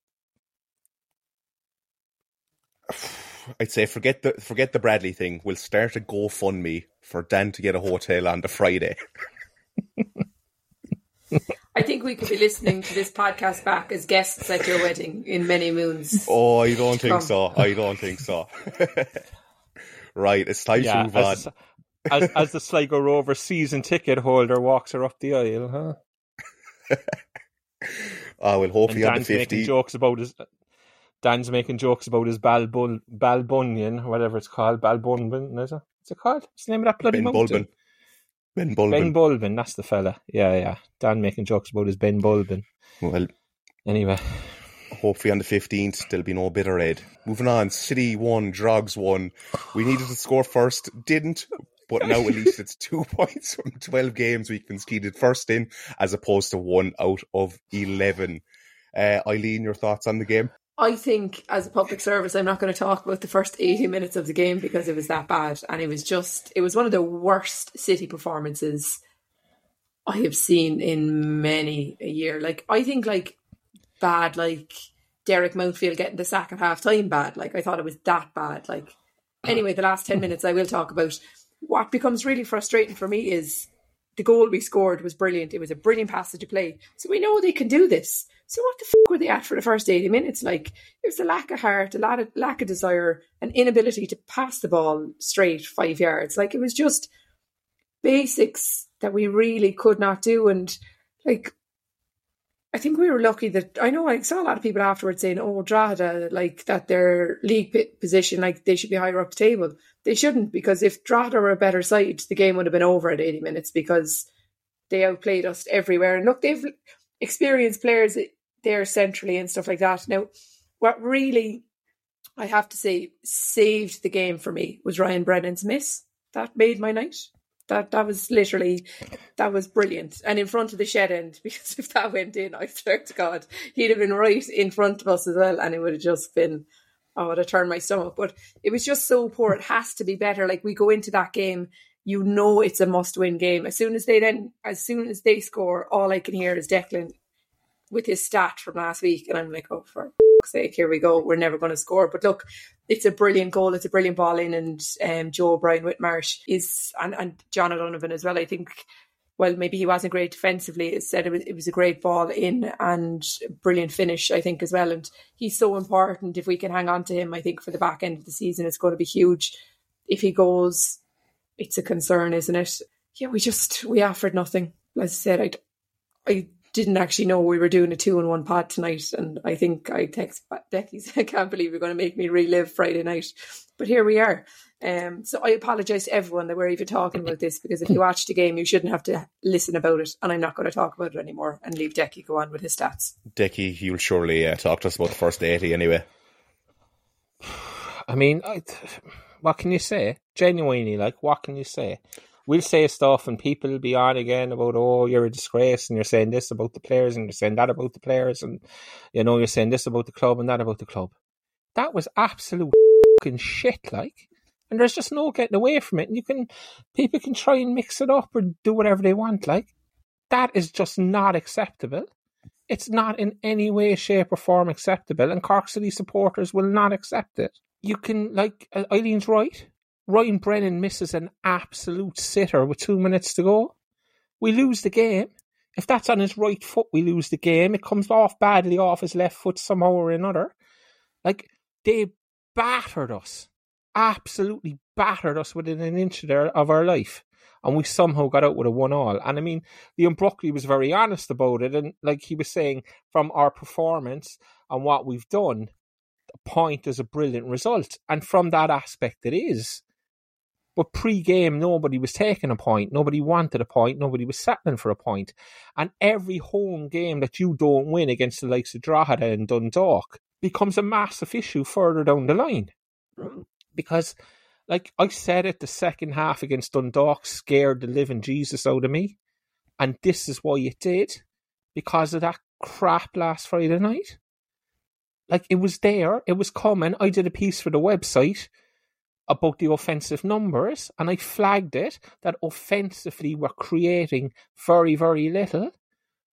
I'd say forget the forget the Bradley thing. We'll start a GoFundMe for Dan to get a hotel on the Friday. I think we could be listening to this podcast back as guests at your wedding in many moons. Oh, I don't think so. I don't think so. right, it's time to move on. as, as, as the Sligo Rover season ticket holder walks her up the aisle, huh? Oh, well, And hopefully on the 50. jokes about his. Dan's making jokes about his Balbun, Balbunion, whatever it's called. Balbunbin, is it? What's it called? What's the name of that bloody Ben mountain? Bulbin. Ben Bulbin. Ben Bulbin, that's the fella. Yeah, yeah. Dan making jokes about his Ben Bulbin. well, Anyway, hopefully on the 15th, there'll be no bitter red. Moving on, City won, Drogs won. We needed to score first, didn't. But now at least it's two points from 12 games we've conceded first in, as opposed to one out of 11. Uh, Eileen, your thoughts on the game? I think as a public service, I'm not going to talk about the first 80 minutes of the game because it was that bad. And it was just, it was one of the worst City performances I have seen in many a year. Like, I think, like, bad, like, Derek Mountfield getting the sack at half time bad. Like, I thought it was that bad. Like, anyway, the last 10 minutes I will talk about. What becomes really frustrating for me is the goal we scored was brilliant. It was a brilliant passage of play. So we know they can do this. So what the fuck were they at for the first 80 minutes? Like, it was a lack of heart, a lot of lack of desire, an inability to pass the ball straight five yards. Like, it was just basics that we really could not do. And, like, I think we were lucky that I know I saw a lot of people afterwards saying, "Oh, Drogheda, like that their league position, like they should be higher up the table." They shouldn't because if Drogheda were a better side, the game would have been over at eighty minutes because they outplayed us everywhere. And look, they've experienced players there centrally and stuff like that. Now, what really I have to say saved the game for me was Ryan Brennan's miss. That made my night. That that was literally that was brilliant. And in front of the shed end, because if that went in, I swear to God, he'd have been right in front of us as well, and it would have just been oh, I would have turned my stomach. But it was just so poor. It has to be better. Like we go into that game, you know it's a must win game. As soon as they then as soon as they score, all I can hear is Declan with his stat from last week, and I'm like, oh for fuck's sake, here we go. We're never going to score. But look, it's a brilliant goal. It's a brilliant ball in, and um, Joe O'Brien Whitmarsh is and and John O'Donovan as well. I think well, maybe he wasn't great defensively. It said it was, it was a great ball in and brilliant finish, I think, as well. And he's so important. If we can hang on to him, I think for the back end of the season, it's going to be huge. If he goes, it's a concern, isn't it? Yeah, we just we offered nothing. As I said, I, I didn't actually know we were doing a two in one pod tonight, and I think I text Becky, I can't believe you're going to make me relive Friday night, but here we are. Um, so I apologise to everyone that we're even talking about this because if you watch the game, you shouldn't have to listen about it, and I'm not going to talk about it anymore and leave Decky go on with his stats. Decky, you'll surely uh, talk to us about the first eighty anyway. I mean, I, what can you say? Genuinely, like, what can you say? We'll say stuff and people will be on again about oh you're a disgrace and you're saying this about the players and you're saying that about the players and you know you're saying this about the club and that about the club. That was absolute fucking shit, like, and there's just no getting away from it. And you can people can try and mix it up or do whatever they want, like. That is just not acceptable. It's not in any way, shape, or form acceptable, and Cork City supporters will not accept it. You can, like, uh, Eileen's right Ryan Brennan misses an absolute sitter with two minutes to go. We lose the game. If that's on his right foot, we lose the game. It comes off badly off his left foot somehow or another. Like, they battered us. Absolutely battered us within an inch of our life. And we somehow got out with a one all. And I mean, Liam Buckley was very honest about it. And like he was saying, from our performance and what we've done, a point is a brilliant result. And from that aspect, it is. But pre-game, nobody was taking a point. Nobody wanted a point. Nobody was settling for a point. And every home game that you don't win against the likes of Drogheda and Dundalk becomes a massive issue further down the line. Because, like I said it, the second half against Dundalk scared the living Jesus out of me. And this is why it did. Because of that crap last Friday night. Like, it was there. It was coming. I did a piece for the website about the offensive numbers, and I flagged it that offensively we're creating very, very little,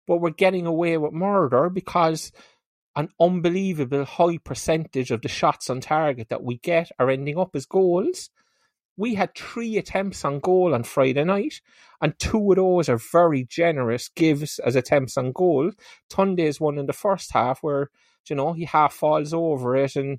but we're getting away with murder because an unbelievable high percentage of the shots on target that we get are ending up as goals. We had three attempts on goal on Friday night, and two of those are very generous gives as attempts on goal. Tunde's one in the first half where, you know, he half falls over it and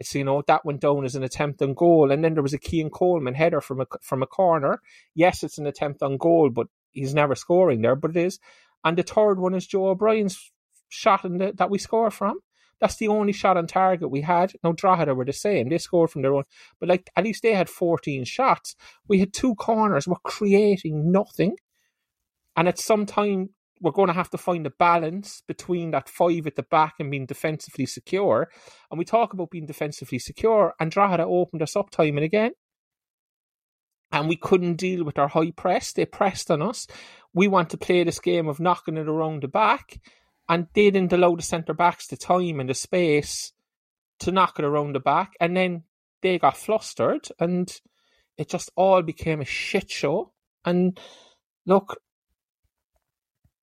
it's you know that went down as an attempt on goal, and then there was a Cian Coleman header from a from a corner. Yes, it's an attempt on goal, but he's never scoring there. But it is, and the third one is Joe O'Brien's shot the, that we score from. That's the only shot on target we had. Now Drogheda were the same; they scored from their own, but like at least they had fourteen shots. We had two corners. We're creating nothing, and at some time we're going to have to find a balance between that five at the back and being defensively secure. And we talk about being defensively secure, and Drogheda opened us up time and again. And we couldn't deal with our high press. They pressed on us. We want to play this game of knocking it around the back, and they didn't allow the centre backs the time and the space to knock it around the back. And then they got flustered, and it just all became a shit show. And look,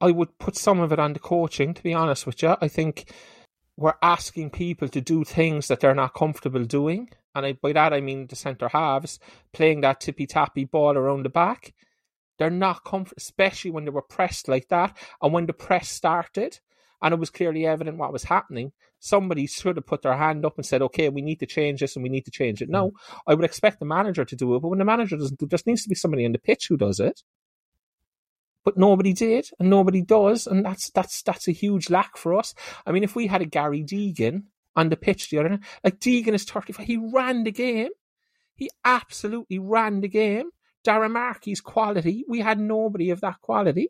I would put some of it on the coaching, to be honest with you. I think we're asking people to do things that they're not comfortable doing. And I, by that, I mean the centre halves playing that tippy tappy ball around the back. They're not comfortable, especially when they were pressed like that. And when the press started, and it was clearly evident what was happening, somebody should have put their hand up and said, okay, we need to change this and we need to change it. No, hmm. I would expect the manager to do it. But when the manager doesn't do it, there needs to be somebody on the pitch who does it but nobody did and nobody does, and that's that's that's a huge lack for us. I mean, if we had a Gary Deegan on the pitch the other night, like Deegan is thirty five, he ran the game, he absolutely ran the game. Darragh Markey's quality, we had nobody of that quality.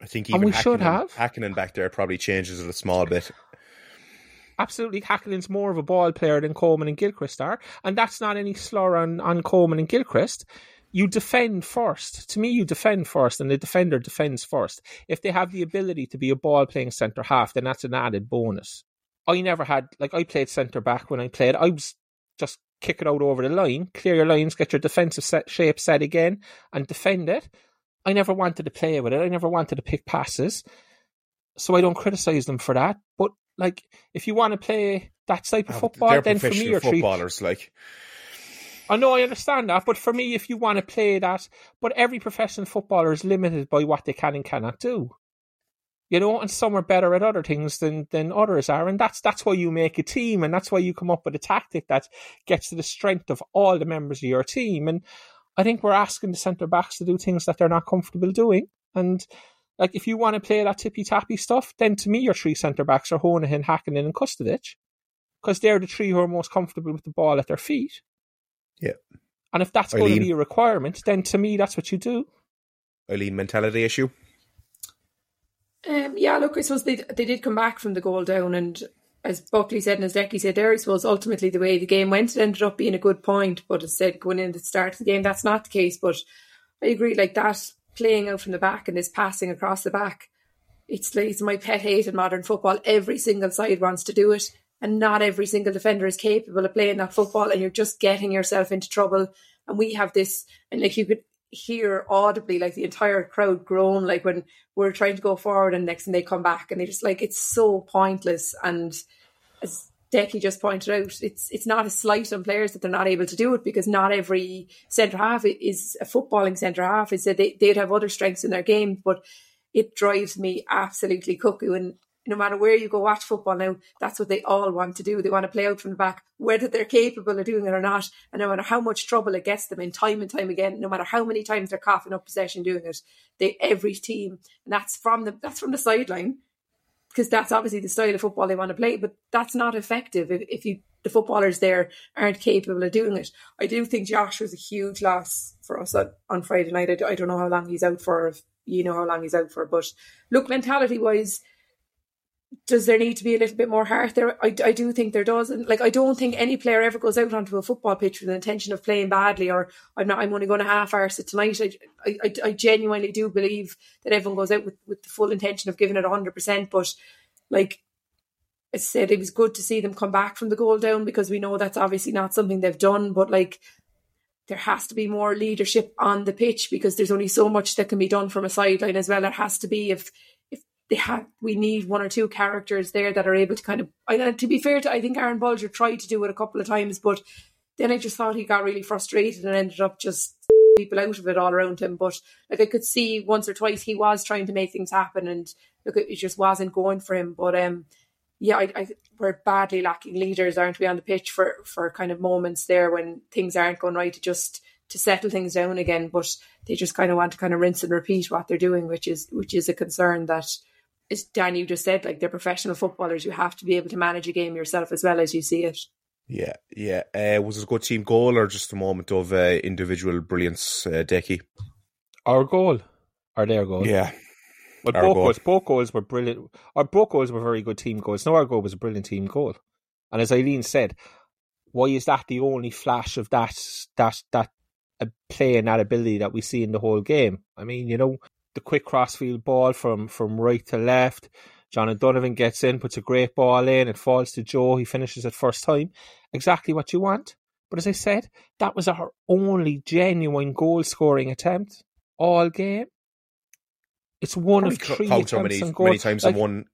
I think even and we should have. Hakkinen back there probably changes it a small bit. Absolutely, Hakkinen's more of a ball player than Coleman and Gilchrist are, and that's not any slur on, on Coleman and Gilchrist you defend first. To me, you defend first, and the defender defends first. If they have the ability to be a ball playing centre half, then that's an added bonus. I never had, like, I played centre back when I played. I was just kick it out over the line, clear your lines, get your defensive set, shape set again, and defend it. I never wanted to play with it. I never wanted to pick passes. So I don't criticise them for that. But, like, if you want to play that type of football, then for me, you're footballers, treat- like I know I understand that, but for me, if you want to play that, but every professional footballer is limited by what they can and cannot do. You know, and some are better at other things than than others are, and that's that's why you make a team, and that's why you come up with a tactic that gets to the strength of all the members of your team. And I think we're asking the centre backs to do things that they're not comfortable doing, and like if you want to play that tippy tappy stuff, then to me your three centre backs are Honohan, Hakkinen, and Kustadic, because they're the three who are most comfortable with the ball at their feet. Yeah. And if that's Eileen. going to be a requirement, then to me that's what you do. Eileen mentality issue. Um, yeah, look, I suppose they they did come back from the goal down, and as Buckley said and as Decky said there, I suppose ultimately the way the game went, it ended up being a good point. But as said, going in at the start of the game, that's not the case. But I agree, like that playing out from the back and this passing across the back, it's it's my pet hate in modern football. Every single side wants to do it, and not every single defender is capable of playing that football, and you're just getting yourself into trouble. And we have this, and like you could hear audibly like the entire crowd groan like when we're trying to go forward and next and they come back and they just like it's so pointless and as Decky just pointed out, it's it's not a slight on players that they're not able to do it because not every centre half is a footballing centre half. Is that they, they'd have other strengths in their game, but it drives me absolutely cuckoo. And no matter where you go watch football now, that's what they all want to do. They want to play out from the back, whether they're capable of doing it or not. And no matter how much trouble it gets them in time and time again, no matter how many times they're coughing up possession doing it, they every team, and that's from the that's from the sideline because that's obviously the style of football they want to play, but that's not effective if, if you the footballers there aren't capable of doing it. I do think Josh was a huge loss for us on, on Friday night. I, I, don't know how long he's out for, if you know how long he's out for, but look, mentality wise, does there need to be a little bit more heart there? I, I do think there does. And like, I don't think any player ever goes out onto a football pitch with the intention of playing badly or I'm not, I'm only going to half arse it tonight. I, I, I genuinely do believe that everyone goes out with, with the full intention of giving it 100%. But like I said, it was good to see them come back from the goal down because we know that's obviously not something they've done. But like, there has to be more leadership on the pitch because there's only so much that can be done from a sideline as well. There has to be if they have we need one or two characters there that are able to kind of I, to be fair to I think Aaron Bolger tried to do it a couple of times but then I just thought he got really frustrated and ended up just people out of it all around him. But like I could see once or twice he was trying to make things happen and look it just wasn't going for him. But um yeah I, I we're badly lacking leaders aren't we on the pitch for for kind of moments there when things aren't going right to just to settle things down again. But they just kind of want to kind of rinse and repeat what they're doing which is which is a concern that as Dan, you just said, like they're professional footballers. You have to be able to manage a game yourself as well as you see it. Yeah, yeah. Uh, was it a good team goal or just a moment of uh, individual brilliance, uh, Decky? Our goal, or their goal? Yeah. But both goals, both goals were brilliant. Our both goals were very good team goals. No, our goal was a brilliant team goal. And as Eileen said, why is that the only flash of that that that uh, play and that ability that we see in the whole game? I mean, you know, the quick crossfield ball from from right to left. John O'Donovan gets in, puts a great ball in, it falls to Joe, he finishes it first time. Exactly what you want. But as I said, that was our only genuine goal scoring attempt all game. It's one probably of three count how many, many times like, in one.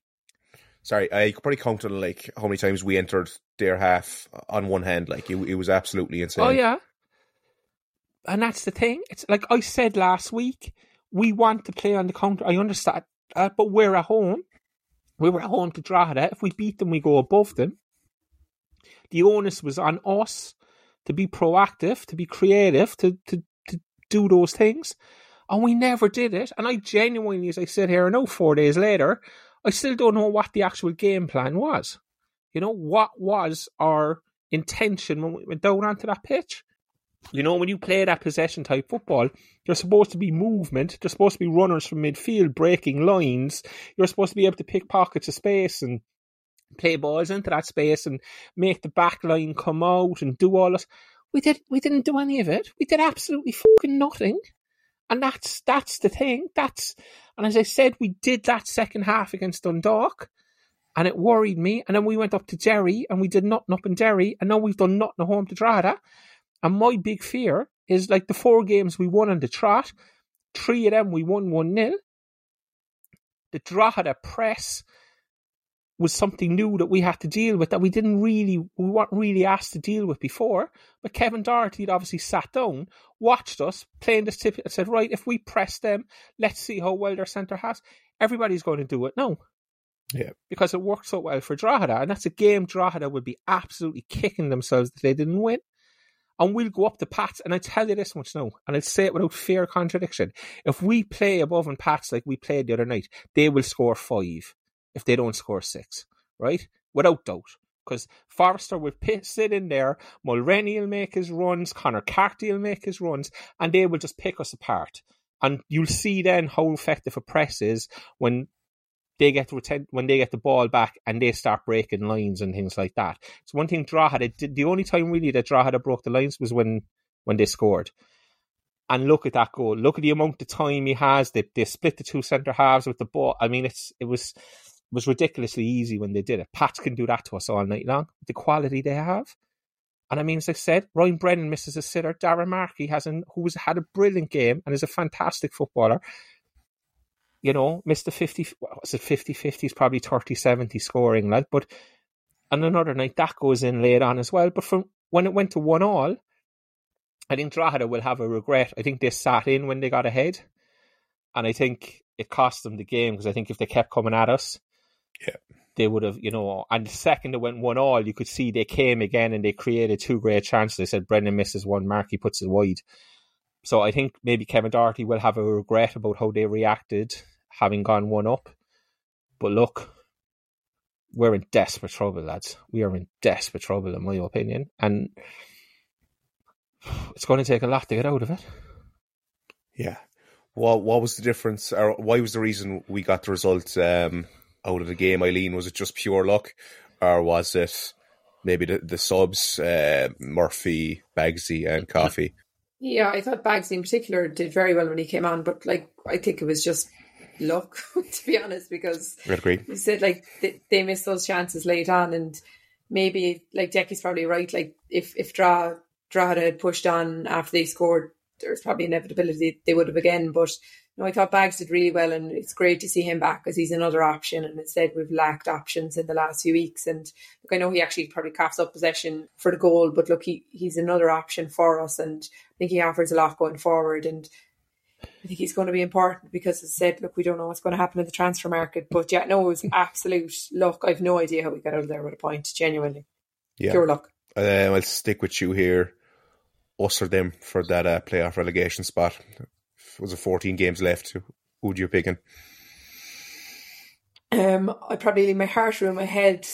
Sorry, I could probably count on like how many times we entered their half on one hand. Like it, it was absolutely oh, insane. Oh yeah, and that's the thing. It's like I said last week we want to play on the counter. I understand, uh, but we're at home. We were at home to Drogheda. If we beat them, we go above them. The onus was on us to be proactive, to be creative, to, to, to do those things. And we never did it. And I genuinely, as I sit here, I know four days later, I still don't know what the actual game plan was. You know, what was our intention when we went down onto that pitch? You know, when you play that possession type football, you're supposed to be movement. There's supposed to be runners from midfield breaking lines. You're supposed to be able to pick pockets of space and play balls into that space and make the back line come out and do all this. We did we didn't do any of it. We did absolutely fucking nothing. And that's that's the thing. That's and as I said, we did that second half against Dundalk and it worried me. And then we went up to Derry and we did nothing up in Derry, and now we've done nothing at home to Drogheda. And my big fear is like the four games we won on the trot, three of them we won 1 0. The Drogheda press was something new that we had to deal with that we didn't really, we weren't really asked to deal with before. But Kevin Doherty had obviously sat down, watched us, playing this tip, and said, right, if we press them, let's see how well their centre has. Everybody's going to do it now. Yeah. Because it worked so well for Drogheda. And that's a game Drogheda would be absolutely kicking themselves if they didn't win. And we'll go up to Pats. And I tell you this much now, and I'll say it without fear of contradiction. If we play above in Pats like we played the other night, they will score five if they don't score six, right? Without doubt. Because Forrester will sit in there, Mulraney will make his runs, Conor Carty will make his runs, and they will just pick us apart. And you'll see then how effective a press is when they get to when they get the ball back and they start breaking lines and things like that. It's one thing Drogheda did. The only time really that Drogheda broke the lines was when when they scored. And look at that goal. Look at the amount of time he has. They they split the two centre halves with the ball. I mean, it's it was was ridiculously easy when they did it. Pats can do that to us all night long. The quality they have. And I mean, as I said, Ryan Brennan misses a sitter. Darren Markey has an, who's had a brilliant game and is a fantastic footballer. You know, missed the 50, what was it 50 50? He's probably 30 70 scoring, like, but and another night that goes in late on as well. But from when it went to one all, I think Drogheda will have a regret. I think they sat in when they got ahead. And I think it cost them the game because I think if they kept coming at us, Yeah. they would have, you know, and the second it went one all, you could see they came again and they created two great chances. They said Brennan misses one, Markey puts it wide. So I think maybe Kevin Doherty will have a regret about how they reacted having gone one up. But look, we're in desperate trouble, lads. We are in desperate trouble, in my opinion. And it's going to take a lot to get out of it. Yeah. What what was the difference, or why was the reason we got the result um, out of the game, Eileen? Was it just pure luck, or was it maybe the, the subs, uh, Murphy, Bagsy, and Coffee? Yeah, I thought Bagsy in particular did very well when he came on, but like I think it was just luck, to be honest, because I agree. you said like they, they missed those chances late on, and maybe like Jackie's probably right. Like if if Dra Drogheda had pushed on after they scored, there's probably inevitability they would have again. But no, I thought Bags did really well, and it's great to see him back because he's another option. And instead, we've lacked options in the last few weeks. And look, I know he actually probably coughs up possession for the goal, but look, he, he's another option for us, and I think he offers a lot going forward. And I think he's going to be important because, as I said, look, we don't know what's going to happen in the transfer market. But yeah, no, it was absolute luck. I've no idea how we got out of there with a point. Genuinely, Yeah. pure luck. Um, I'll stick with you here. Us or them for that uh, playoff relegation spot. Was a 14 games left? Who would you picking? Um, I probably leave my heart in my head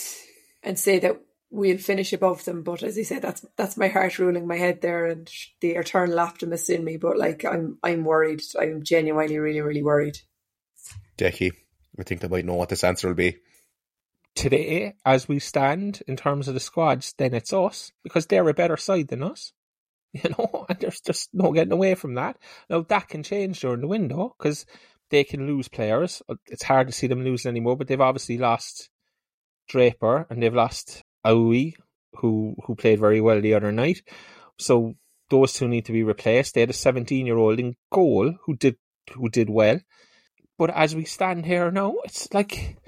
and say that we'll finish above them. But as I said, that's that's my heart ruling my head there, and the eternal optimist in me. But like, I'm I'm worried. I'm genuinely, really, really worried. Decky. I think they might know what this answer will be. Today, as we stand in terms of the squads, then it's us because they're a better side than us. You know, and there's just no getting away from that. Now that can change during the window because they can lose players. It's hard to see them losing anymore, but they've obviously lost Draper and they've lost Aoui, who who played very well the other night. So those two need to be replaced. They had a 17 year old in goal who did who did well. But as we stand here now, it's like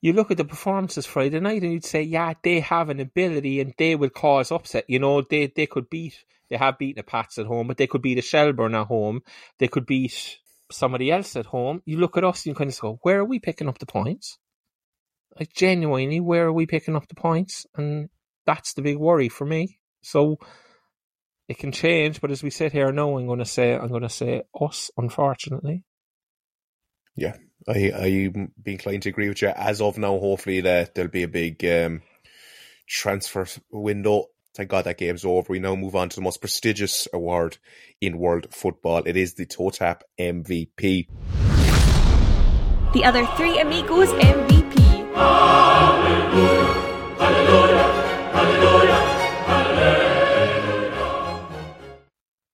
you look at the performances Friday night and you'd say, yeah, they have an ability and they will cause upset. You know, they, they could beat, they have beaten the Pats at home, but they could beat a Shelbourne at home. They could beat somebody else at home. You look at us and you kind of go, where are we picking up the points? Like, genuinely, where are we picking up the points? And that's the big worry for me. So it can change, but as we sit here no, I'm going to say, I'm going to say us, unfortunately. Yeah, I I'm be inclined to agree with you. As of now, hopefully that there'll be a big um, transfer window. Thank God that game's over. We now move on to the most prestigious award in world football. It is the Totap MVP. The other three amigos MVP.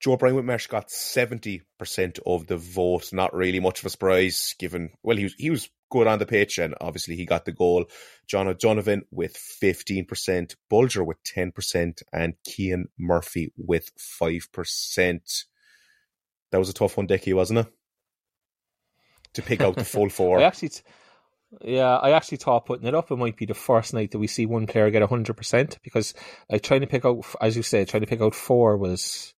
Joe O'Brien Whitmarsh got seventy percent of the vote. Not really much of a surprise, given well he was he was good on the pitch and obviously he got the goal. John O'Donovan with fifteen percent, Bolger with ten percent, and Cian Murphy with five percent. That was a tough one, Dicky, wasn't it? To pick out the full I four. actually, Yeah, I actually thought putting it up it might be the first night that we see one player get hundred percent because like trying to pick out, as you said, trying to pick out four was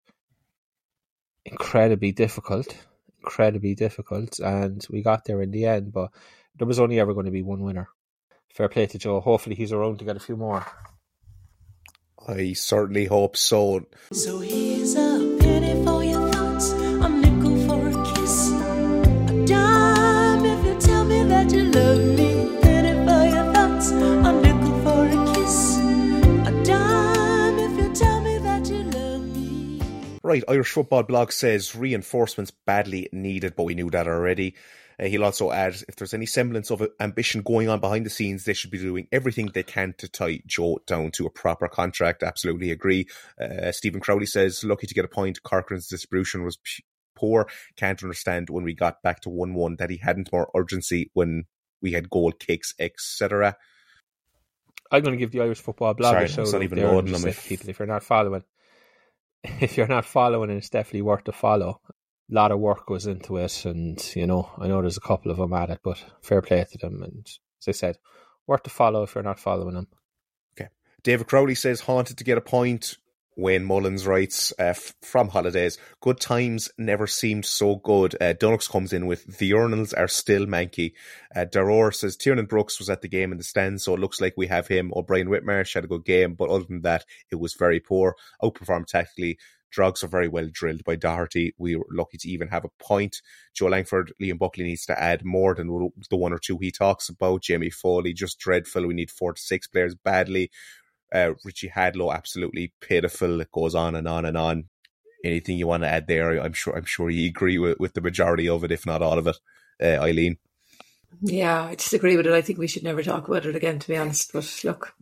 incredibly difficult, incredibly difficult, and we got there in the end. But there was only ever going to be one winner. Fair play to Joe. Hopefully, he's around to get a few more. I certainly hope so. So here's a Right, Irish Football Blog says reinforcements badly needed, but we knew that already. Uh, he'll also add if there's any semblance of ambition going on behind the scenes, they should be doing everything they can to tie Joe down to a proper contract. Absolutely agree. Uh, Stephen Crowley says, lucky to get a point. Corcoran's distribution was p- poor. Can't understand when we got back to 1 1 that he hadn't more urgency when we had goal kicks, etc. I'm going to give the Irish Football Blog Sorry, a shout it's not even loading them if- people if you're not following. If you're not following, and it's definitely worth to follow. A lot of work goes into it, and you know, I know there's a couple of them at it, but fair play to them. And as I said, worth to follow if you're not following them. Okay. David Crowley says haunted to get a point. Wayne Mullins writes uh, f- from holidays, good times never seemed so good. Uh, comes in with the urinals are still manky. Uh, Daror says Tiernan Brooks was at the game in the stand, so it looks like we have him. O'Brien Whitmarsh had a good game, but other than that, it was very poor. Outperformed tactically. Drogs are very well drilled by Doherty. We were lucky to even have a point. Joe Langford, Liam Buckley needs to add more than the one or two he talks about. Jamie Foley, just dreadful. We need four to six players badly. Uh, Richie Hadlow, absolutely pitiful. It goes on and on and on. Anything you want to add there? I'm sure. I'm sure you agree with, with the majority of it, if not all of it. Uh, Eileen, Yeah, I disagree with it. I think we should never talk about it again, to be honest. But look,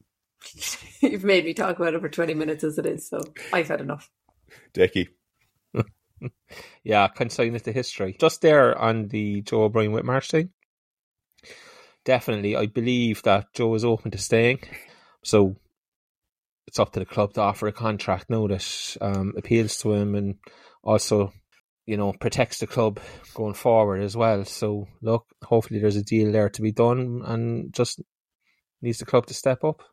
you've made me talk about it for 20 minutes as it is, so I've had enough. Decky. Yeah, consign it to history. Just there on the Joe O'Brien Whitmarsh thing. Definitely, I believe that Joe is open to staying. So it's up to the club to offer a contract now that um, appeals to him and also, you know, protects the club going forward as well. So look, hopefully there's a deal there to be done and just needs the club to step up.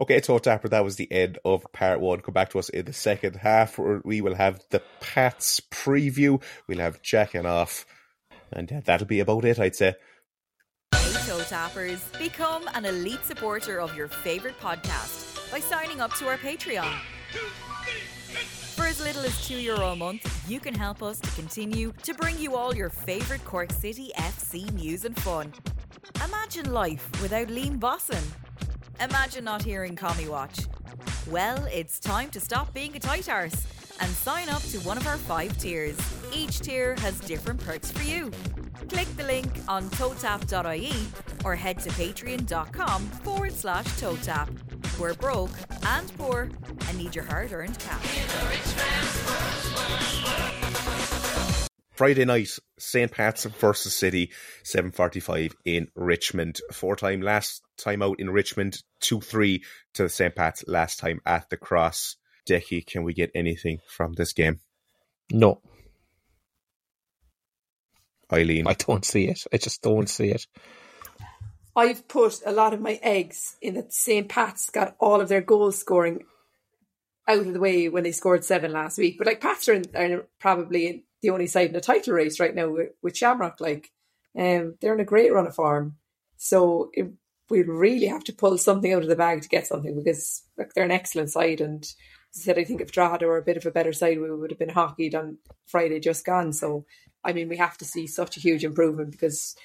Okay, Toe Tapper, that was the end of part one. Come back to us in the second half where we will have the Pats preview. We'll have jacking off. And that'll be about it, I'd say. Hey Toe Tappers, become an elite supporter of your favourite podcast by signing up to our Patreon. For as little as €2 Euro a month, you can help us to continue to bring you all your favourite Cork City FC news and fun. Imagine life without Liam Bosson. Imagine not hearing Commie Watch. Well, it's time to stop being a tight arse and sign up to one of our five tiers. Each tier has different perks for you. Click the link on totap.ie or head to patreon.com forward slash totap. We're broke and poor and need your hard earned cash. Friday night, St. Pat's versus City, 7.45 in Richmond. Four time last time out in Richmond, 2-3 to the St. Pat's last time at the Cross. Decky, can we get anything from this game? No, Eileen. I don't see it. I just don't see it. I've put a lot of my eggs in that St. Pat's got all of their goal scoring out of the way when they scored seven last week. But like Pats are, in, are probably the only side in the title race right now with, with Shamrock. Like, um, they're in a great run of form. So it, we really have to pull something out of the bag to get something because like they're an excellent side. And as I said, I think if Drogheda were a bit of a better side, we would have been hockeyed on Friday just gone. So I mean, we have to see such a huge improvement because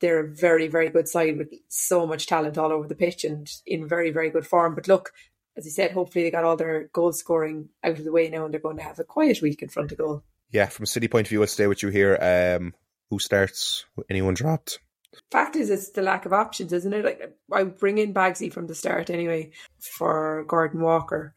they're a very, very good side with so much talent all over the pitch and in very, very good form. But look, as I said, hopefully they got all their goal scoring out of the way now and they're going to have a quiet week in front of goal. Yeah, from a City point of view, I'll stay with you here. Um, who starts? Anyone dropped? Fact is, it's the lack of options, isn't it? Like I bring in Bagsy from the start anyway for Gordon Walker.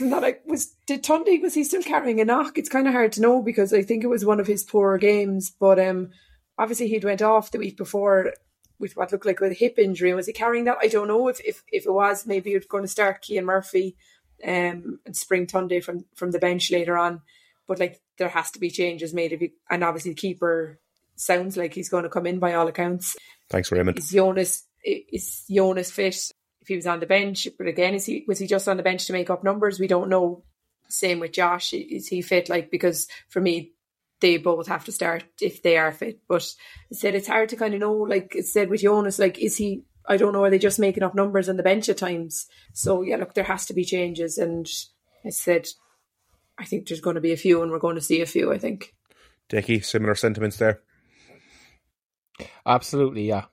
That like was did Tunde was he still carrying a knock? It's kind of hard to know because I think it was one of his poorer games. But um, obviously he'd went off the week before with what looked like a hip injury. Was he carrying that? I don't know if if, if it was. Maybe you're going to start Cian Murphy um, and spring Tunde from from the bench later on. But like there has to be changes made if you and obviously the keeper sounds like he's going to come in by all accounts. Thanks, Raymond. Is Jonas is Jonas fit? If he was on the bench, but again, is he was he just on the bench to make up numbers? We don't know. Same with Josh. Is he fit? Like because for me, they both have to start if they are fit. But I said it's hard to kind of know. Like it said with Jonas, like is he? I don't know. Are they just making up numbers on the bench at times? So yeah, look, there has to be changes. And I said, I think there's going to be a few, and we're going to see a few. I think. Decky, similar sentiments there. Absolutely, yeah.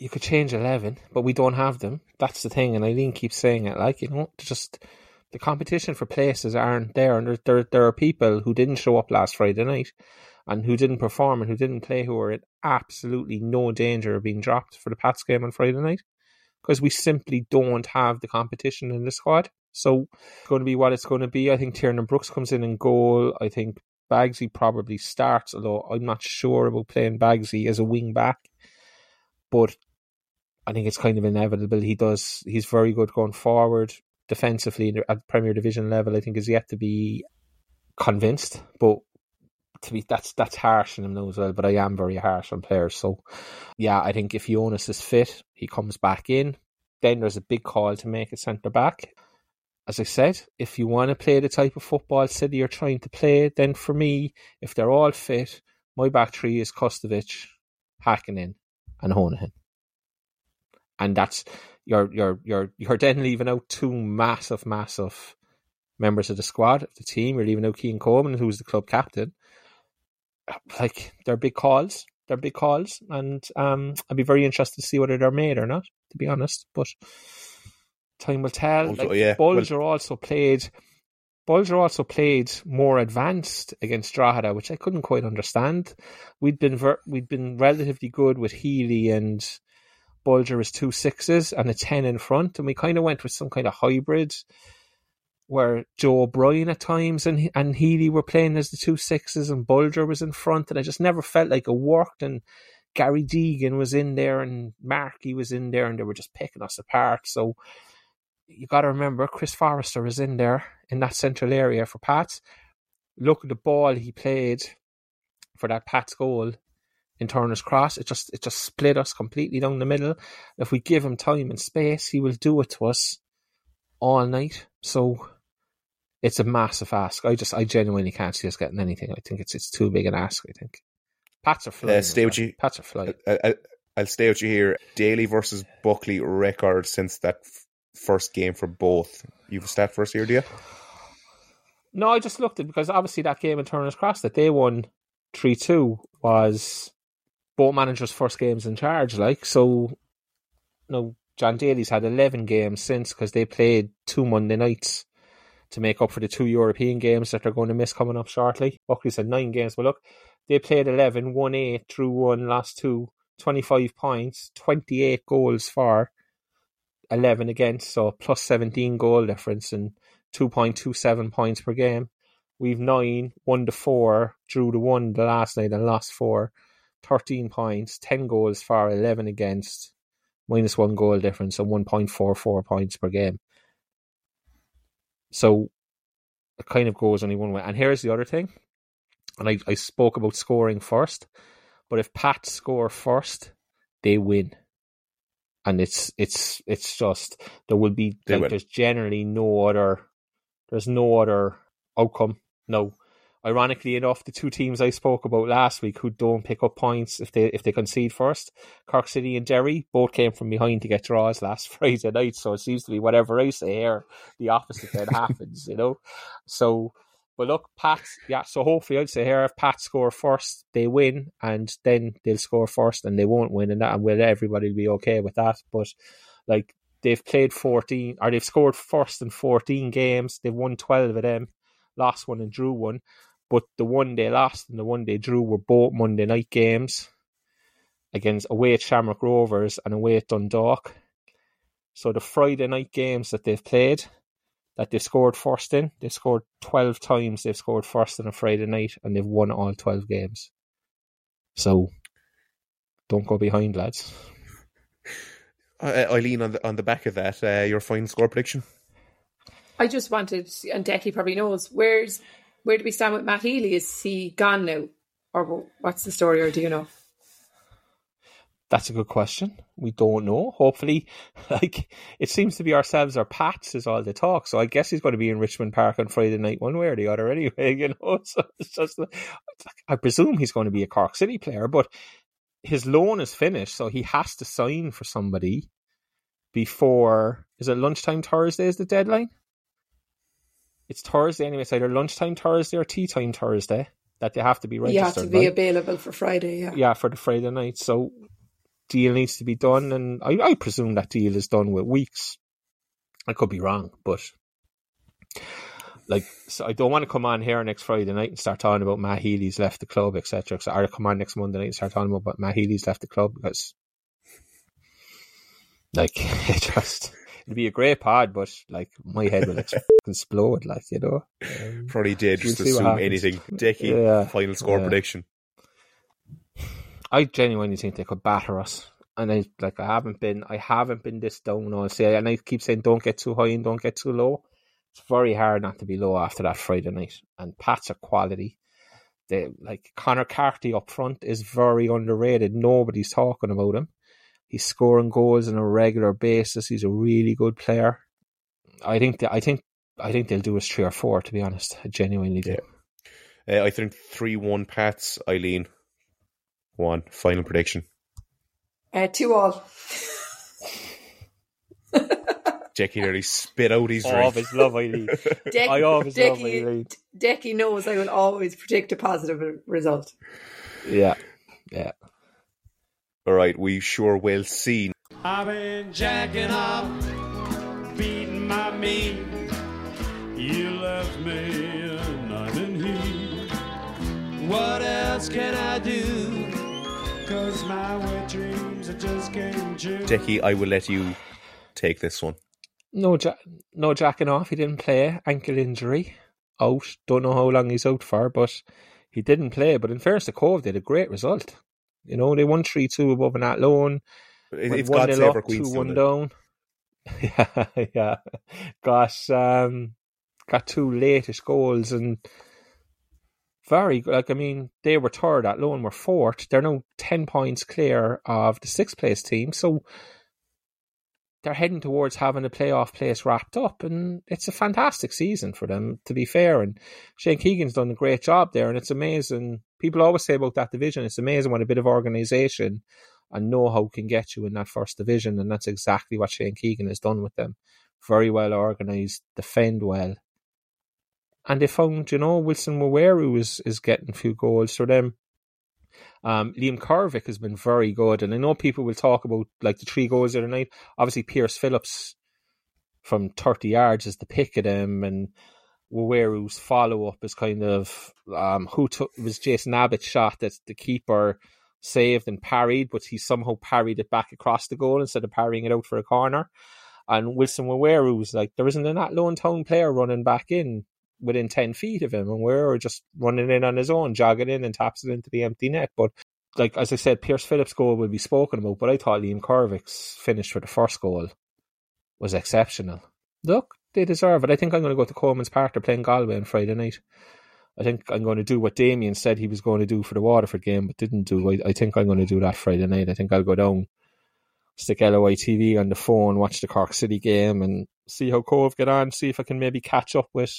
You could change eleven, but we don't have them. That's the thing, and Eileen keeps saying it. Like you know, just the competition for places aren't there, and there there, there are people who didn't show up last Friday night, and who didn't perform and who didn't play, who are in absolutely no danger of being dropped for the Pats game on Friday night, because we simply don't have the competition in the squad. So it's going to be what it's going to be. I think Tiernan Brooks comes in in goal. I think Bagsy probably starts, although I'm not sure about playing Bagsy as a wing back. But I think it's kind of inevitable. He does. He's very good going forward defensively at the Premier Division level. I think is yet to be convinced, but to be that's that's harsh on him now as well. But I am very harsh on players. So yeah, I think if Jonas is fit, he comes back in. Then there's a big call to make a centre back. As I said, if you want to play the type of football City you're trying to play, then for me, if they're all fit, my back three is Kostovic, Hakkinen, and Honohan and that's you're you're you're you're then leaving out two massive, massive members of the squad of the team. You're leaving out Cian Coleman, who's the club captain. Like they're big calls. They're big calls, and um, I'd be very interested to see whether they're made or not. To be honest, but time will tell. Also, like, yeah. Bolger Well- also played. Bolger also played more advanced against Drogheda, which I couldn't quite understand. We'd been ver- we'd been relatively good with Healy and Bolger as two sixes and a ten in front, and we kind of went with some kind of hybrid where Joe O'Brien at times and and Healy were playing as the two sixes and Bolger was in front, and I just never felt like it worked. And Gary Deegan was in there and Markey was in there, and they were just picking us apart. So you got to remember, Chris Forrester is in there in that central area for Pats. Look at the ball he played for that Pats goal in Turner's Cross. It just it just split us completely down the middle. If we give him time and space, he will do it to us all night. So it's a massive ask. I just I genuinely can't see us getting anything. I think it's it's too big an ask. I think Pats are flying. Uh, stay with you. Pats are flying. I, I, I'll stay with you here. Daly versus Buckley record since that f- first game for both. You've a stat first here, do you? No, I just looked at it because obviously that game in Turner's Cross that they won three two was both managers' first games in charge. Like so, no, John Daly's had eleven games since because they played two Monday nights to make up for the two European games that they're going to miss coming up shortly. Buckley's had nine games, but look, they played 11, won eight, drew one, lost two, 25 points, 28 goals for, 11 against, so plus 17 goal difference and 2.27 points per game. We've nine, one to four, drew the one the last night and lost four, 13 points, 10 goals for, 11 against, minus one goal difference and 1.44 points per game. So it kind of goes only one way. And here's the other thing. And I, I spoke about scoring first, but if Pats score first, they win. And it's it's it's just there will be like there's generally no other there's no other outcome. No. Ironically enough, the two teams I spoke about last week who don't pick up points if they if they concede first, Cork City and Derry, both came from behind to get draws last Friday night. So it seems to be whatever I say here, the opposite then happens, you know. So but look, Pat, yeah, so hopefully I'd say here if Pat score first, they win, and then they'll score first and they won't win, and that and will everybody be okay with that. But like they've played fourteen or they've scored first in fourteen games, they've won twelve of them, lost one and drew one. But the one they lost and the one they drew were both Monday night games against away at Shamrock Rovers and away at Dundalk. So the Friday night games that they've played, that they've scored first in, they've scored 12 times they've scored first on a Friday night and they've won all 12 games. So don't go behind, lads. Uh, Eileen, on the on the back of that, uh, your final score prediction? I just wanted, and Decky probably knows, where's where do we stand with Matt Healy? Is he gone now? or what's the story? Or do you know? That's a good question. We don't know. Hopefully, like it seems to be ourselves or Pats is all the talk. So I guess he's going to be in Richmond Park on Friday night, one way or the other. Anyway, you know. So it's just, I presume he's going to be a Cork City player, but his loan is finished, so he has to sign for somebody before. Is it lunchtime Thursday? Is the deadline? It's Thursday anyway. It's either lunchtime Thursday or tea time Thursday that they have to be registered. Yeah, to be right? available for Friday. Yeah. yeah, for the Friday night. So deal needs to be done, and I, I presume that deal is done with weeks. I could be wrong, but like, so I don't want to come on here next Friday night and start talking about Matt Healy's left the club, etc. Or come on next Monday night and start talking about Matt Healy's left the club because, like, it just it'd be a great pod, but like my head will explode, like you know. Um, Probably dangerous to We'll see what assume anything. Decky, Yeah, final score yeah. prediction. I genuinely think they could batter us. And I like I haven't been I haven't been this down all say and I keep saying don't get too high and don't get too low. It's very hard not to be low after that Friday night. And Pats are quality. They like Conor Carty up front is very underrated. Nobody's talking about him. He's scoring goals on a regular basis. He's a really good player. I think that I think I think they'll do us three or four, to be honest. I genuinely do. Uh, I think 3 1 Pats, Eileen. One. Final prediction. Uh, two all. Jackie nearly spit out his I drink. always love Eileen. Decky, I always love Eileen. Decky knows I will always predict a positive result. Yeah. Yeah. All right, we sure will see. I've been jacking off, beating my meat. You left me and I'm in heat. What else can I do? Cause my wet dreams are just getting true. Jackie, I will let you take this one. No, ja- no jacking off. He didn't play. Ankle injury. Out. Don't know how long he's out for, but he didn't play. But in fairness to Cobh, they had a great result. You know, they won 3 2 above an Athlone. It- It's 1 God nil save up, our Queens. 2 1 down. yeah, yeah. Got, um, got two latest goals and very good. Like, I mean, they were third Athlone, were fourth. They're now 10 points clear of the sixth place team. So they're heading towards having a playoff place wrapped up, and it's a fantastic season for them, to be fair. And Shane Keegan's done a great job there, and it's amazing. People always say about that division, it's amazing what a bit of organisation and know-how can get you in that first division, and that's exactly what Shane Keegan has done with them. Very well organised, defend well, and they found, you know, Wilson Waweru is is getting a few goals for them. Um, Liam Carvick has been very good, and I know people will talk about like the three goals the other night. Obviously, Pierce Phillips from thirty yards is the pick of them, and Waweru's follow up is kind of um, who took was Jason Abbott's shot that the keeper saved and parried, but he somehow parried it back across the goal instead of parrying it out for a corner. And Wilson Waweru's like there isn't an Athlone Town player running back in within 10 feet of him and we're just running in on his own, jogging in and taps it into the empty net. But like as I said, Pierce Phillips' goal will be spoken about, but I thought Liam Corvick's finish for the first goal was exceptional. Look, they deserve it. I think I'm going to go to Colman's Park. They're playing Galway on Friday night. I think I'm going to do what Damien said he was going to do for the Waterford game, but didn't do. I, I think I'm going to do that Friday night. I think I'll go down, stick LOI TV on the phone, watch the Cork City game, and see how Cobh get on. See if I can maybe catch up with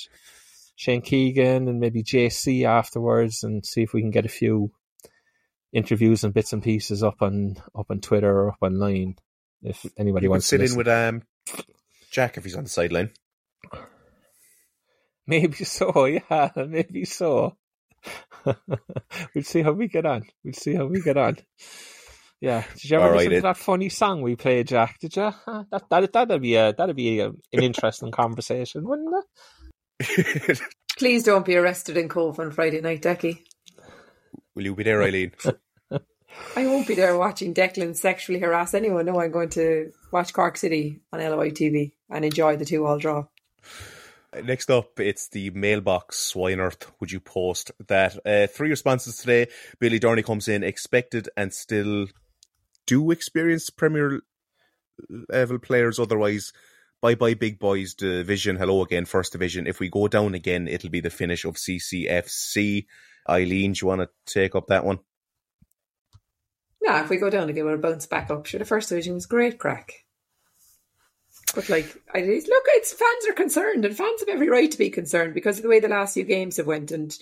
Shane Keegan and maybe JC afterwards, and see if we can get a few interviews and bits and pieces up on up on Twitter or up online. If anybody You wants sit to in with um, Jack if he's on the sideline. Maybe so, yeah, maybe so. we'll see how we get on. We'll see how we get on. Yeah, did you ever All right, listen to it- that funny song we played, Jack? Did you? That that that'd be a that'd be a, an interesting conversation, wouldn't it? Please don't be arrested in Cobh on Friday night, Decky. Will you be there, Eileen? I won't be there watching Declan sexually harass anyone. No, I'm going to watch Cork City on LOI TV and enjoy the two all draw. Next up, it's the mailbox. On earth would you post that? Uh, three responses today. Billy Dorney comes in, expected and still do experience Premier level players. Otherwise, bye bye, big boys division. Hello again, first division. If we go down again, it'll be the finish of CCFC. Eileen, do you want to take up that one? Yeah, if we go down again, we'll bounce back up. Sure, the first division was great crack. But like, I look, it's fans are concerned, and fans have every right to be concerned because of the way the last few games have went. And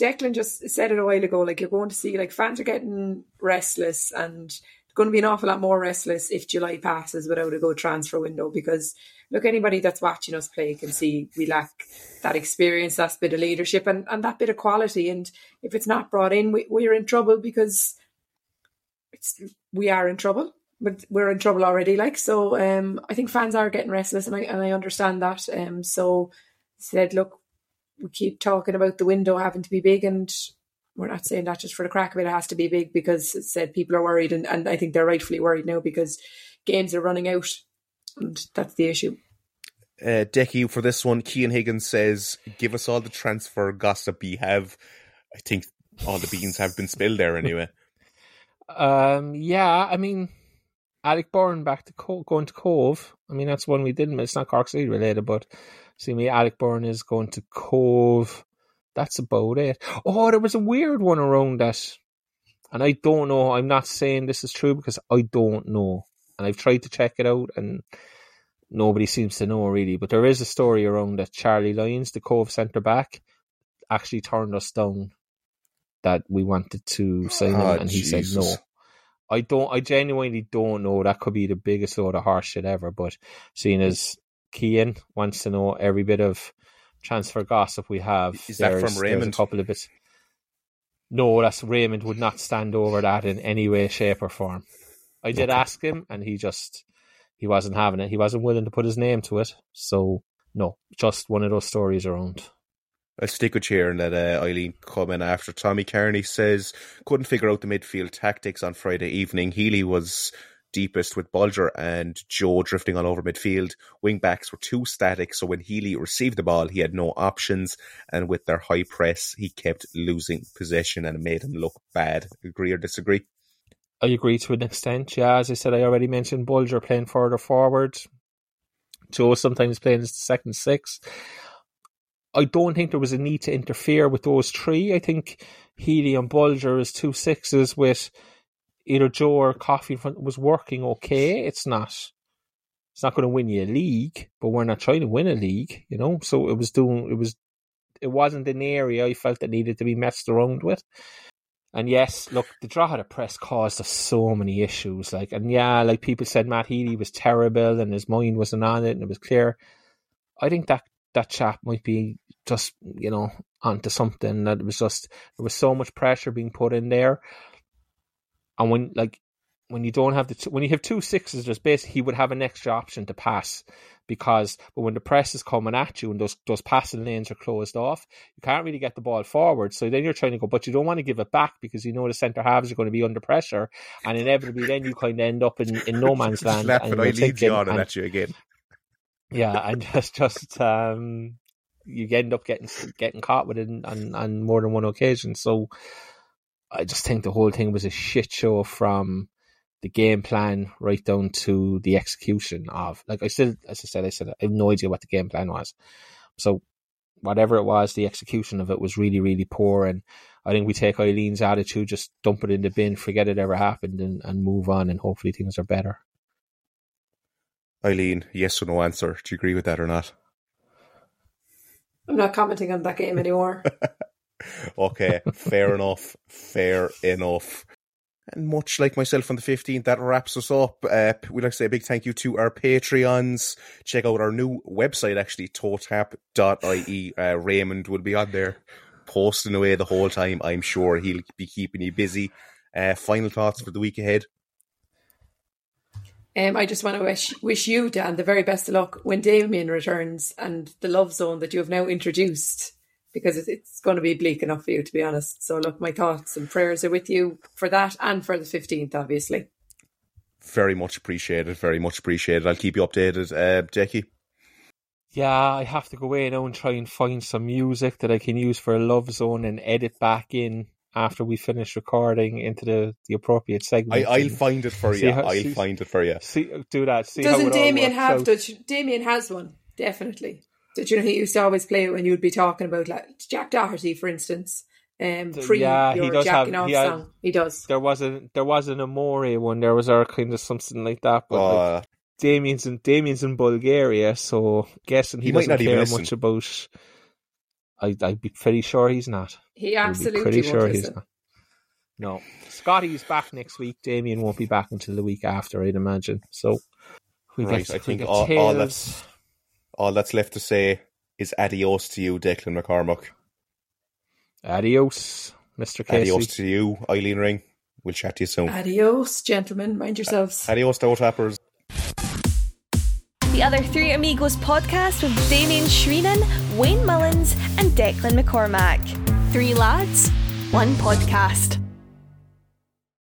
Declan just said it a while ago, like you're going to see, like fans are getting restless, and going to be an awful lot more restless if July passes without a good transfer window. Because look, anybody that's watching us play can see we lack that experience, that bit of leadership, and, and that bit of quality. And if it's not brought in, we, we're in trouble because we are in trouble. But we're in trouble already, like so. Um, I think fans are getting restless, and I and I understand that. Um, so said, look, we keep talking about the window having to be big, and we're not saying that just for the crack of it. It has to be big because it said people are worried, and, and I think they're rightfully worried now because games are running out, and that's the issue. Uh, Decky, for this one, Kean Higgins says, "Give us all the transfer gossip you have." I think all the beans have been spilled there anyway. Um, yeah, I mean, Alec Byrne back to Co- going to Cobh. I mean, that's one we didn't. It's not Cork City related, but see me, Alec Byrne is going to Cobh. That's about it. Oh, there was a weird one around that, and I don't know. I'm not saying this is true because I don't know, and I've tried to check it out, and nobody seems to know really. But there is a story around that Charlie Lyons, the Cobh centre back, actually turned us down that we wanted to sign him, Ah, and he said no. I don't. I genuinely don't know. That could be the biggest load of horse shit ever. But seeing as Kean wants to know every bit of transfer gossip we have, Is that from Raymond? A couple of bits. No, that's Raymond would not stand over that in any way, shape, or form. I did ask him, and he just he wasn't having it. He wasn't willing to put his name to it. So no, just one of those stories around. I'll stick with and let uh, Eileen come in after. Tommy Carney says couldn't figure out the midfield tactics on Friday evening. Healy was deepest with Bolger and Joe drifting all over midfield. Wing backs were too static, so when Healy received the ball, he had no options. And with their high press, he kept losing possession and it made him look bad. Agree or disagree? I agree to an extent. Yeah, as I said, I already mentioned Bolger playing further forward. Joe sometimes playing as the second six. I don't think there was a need to interfere with those three. I think Healy and Bolger as two sixes with either Joe or Coffey was working okay. It's not it's not going to win you a league, but we're not trying to win a league, you know. So it was doing it was it wasn't an area I felt that needed to be messed around with. And yes, look, the draw of the press caused us so many issues. Like, and yeah, like people said, Matt Healy was terrible and his mind wasn't on it, and it was clear. I think that that chap might be just, you know, onto something. That was just there was so much pressure being put in there, and when like when you don't have the t- when you have two sixes, there's basically he would have an extra option to pass because but when the press is coming at you and those those passing lanes are closed off, you can't really get the ball forward. So then you're trying to go, but you don't want to give it back because you know the centre halves are going to be under pressure, and inevitably then you kind of end up in, in no man's land. Laughing, and I lead thinking- you on and and- at you again. yeah, and just just um, you end up getting getting caught with it on, on more than one occasion. So I just think the whole thing was a shit show from the game plan right down to the execution of. Like I still, as I said, I said I have no idea what the game plan was. So whatever it was, the execution of it was really really poor. And I think we take Eileen's attitude, just dump it in the bin, forget it ever happened, and, and move on, and hopefully things are better. Eileen, yes or no answer. Do you agree with that or not? I'm not commenting on that game anymore. Okay, fair enough. Fair enough. And much like myself on the 15th, that wraps us up. Uh, we'd like to say a big thank you to our Patreons. Check out our new website, actually, totap.ie. Uh, Raymond will be on there posting away the whole time. I'm sure he'll be keeping you busy. Uh, final thoughts for the week ahead? Um, I just want to wish wish you, Dan, the very best of luck when Damien returns and the love zone that you have now introduced, because it, it's going to be bleak enough for you, to be honest. So, look, my thoughts and prayers are with you for that and for the 15th, obviously. Very much appreciated. Very much appreciated. I'll keep you updated. Uh, Jackie? Yeah, I have to go away now and try and find some music that I can use for a love zone and edit back in after we finish recording into the, the appropriate segment. I'll find it for you. how- I'll see- find it for you. see, do that. See how Doesn't Damien have? out. Does, Damien has one, definitely. Did you know he used to always play it when you'd be talking about like Jack Doherty, for instance? um, pre yeah, your he does jacking have- off he had- song. He does. There wasn't there was an Amore one. There was our kind of something like that. But like, Uh, Damien's in Damien's in Bulgaria, so guessing he, He might doesn't not even care listen. much about. I I'd be pretty sure he's not. He I'd be absolutely pretty won't sure he's not. No, Scotty's back next week. Damien won't be back until the week after, I'd imagine. So we Right, get, I we think get all- all that's- all that's left to say is adios to you, Declan McCormack. Adios, Mister Casey. Adios to you, Eileen Ring. We'll chat to you soon. Adios, gentlemen. Mind yourselves. Adios, Toe Tappers. The Other Three Amigos podcast with Damien Drinan, Wayne Mullins, and Declan McCormack. Three lads, one podcast.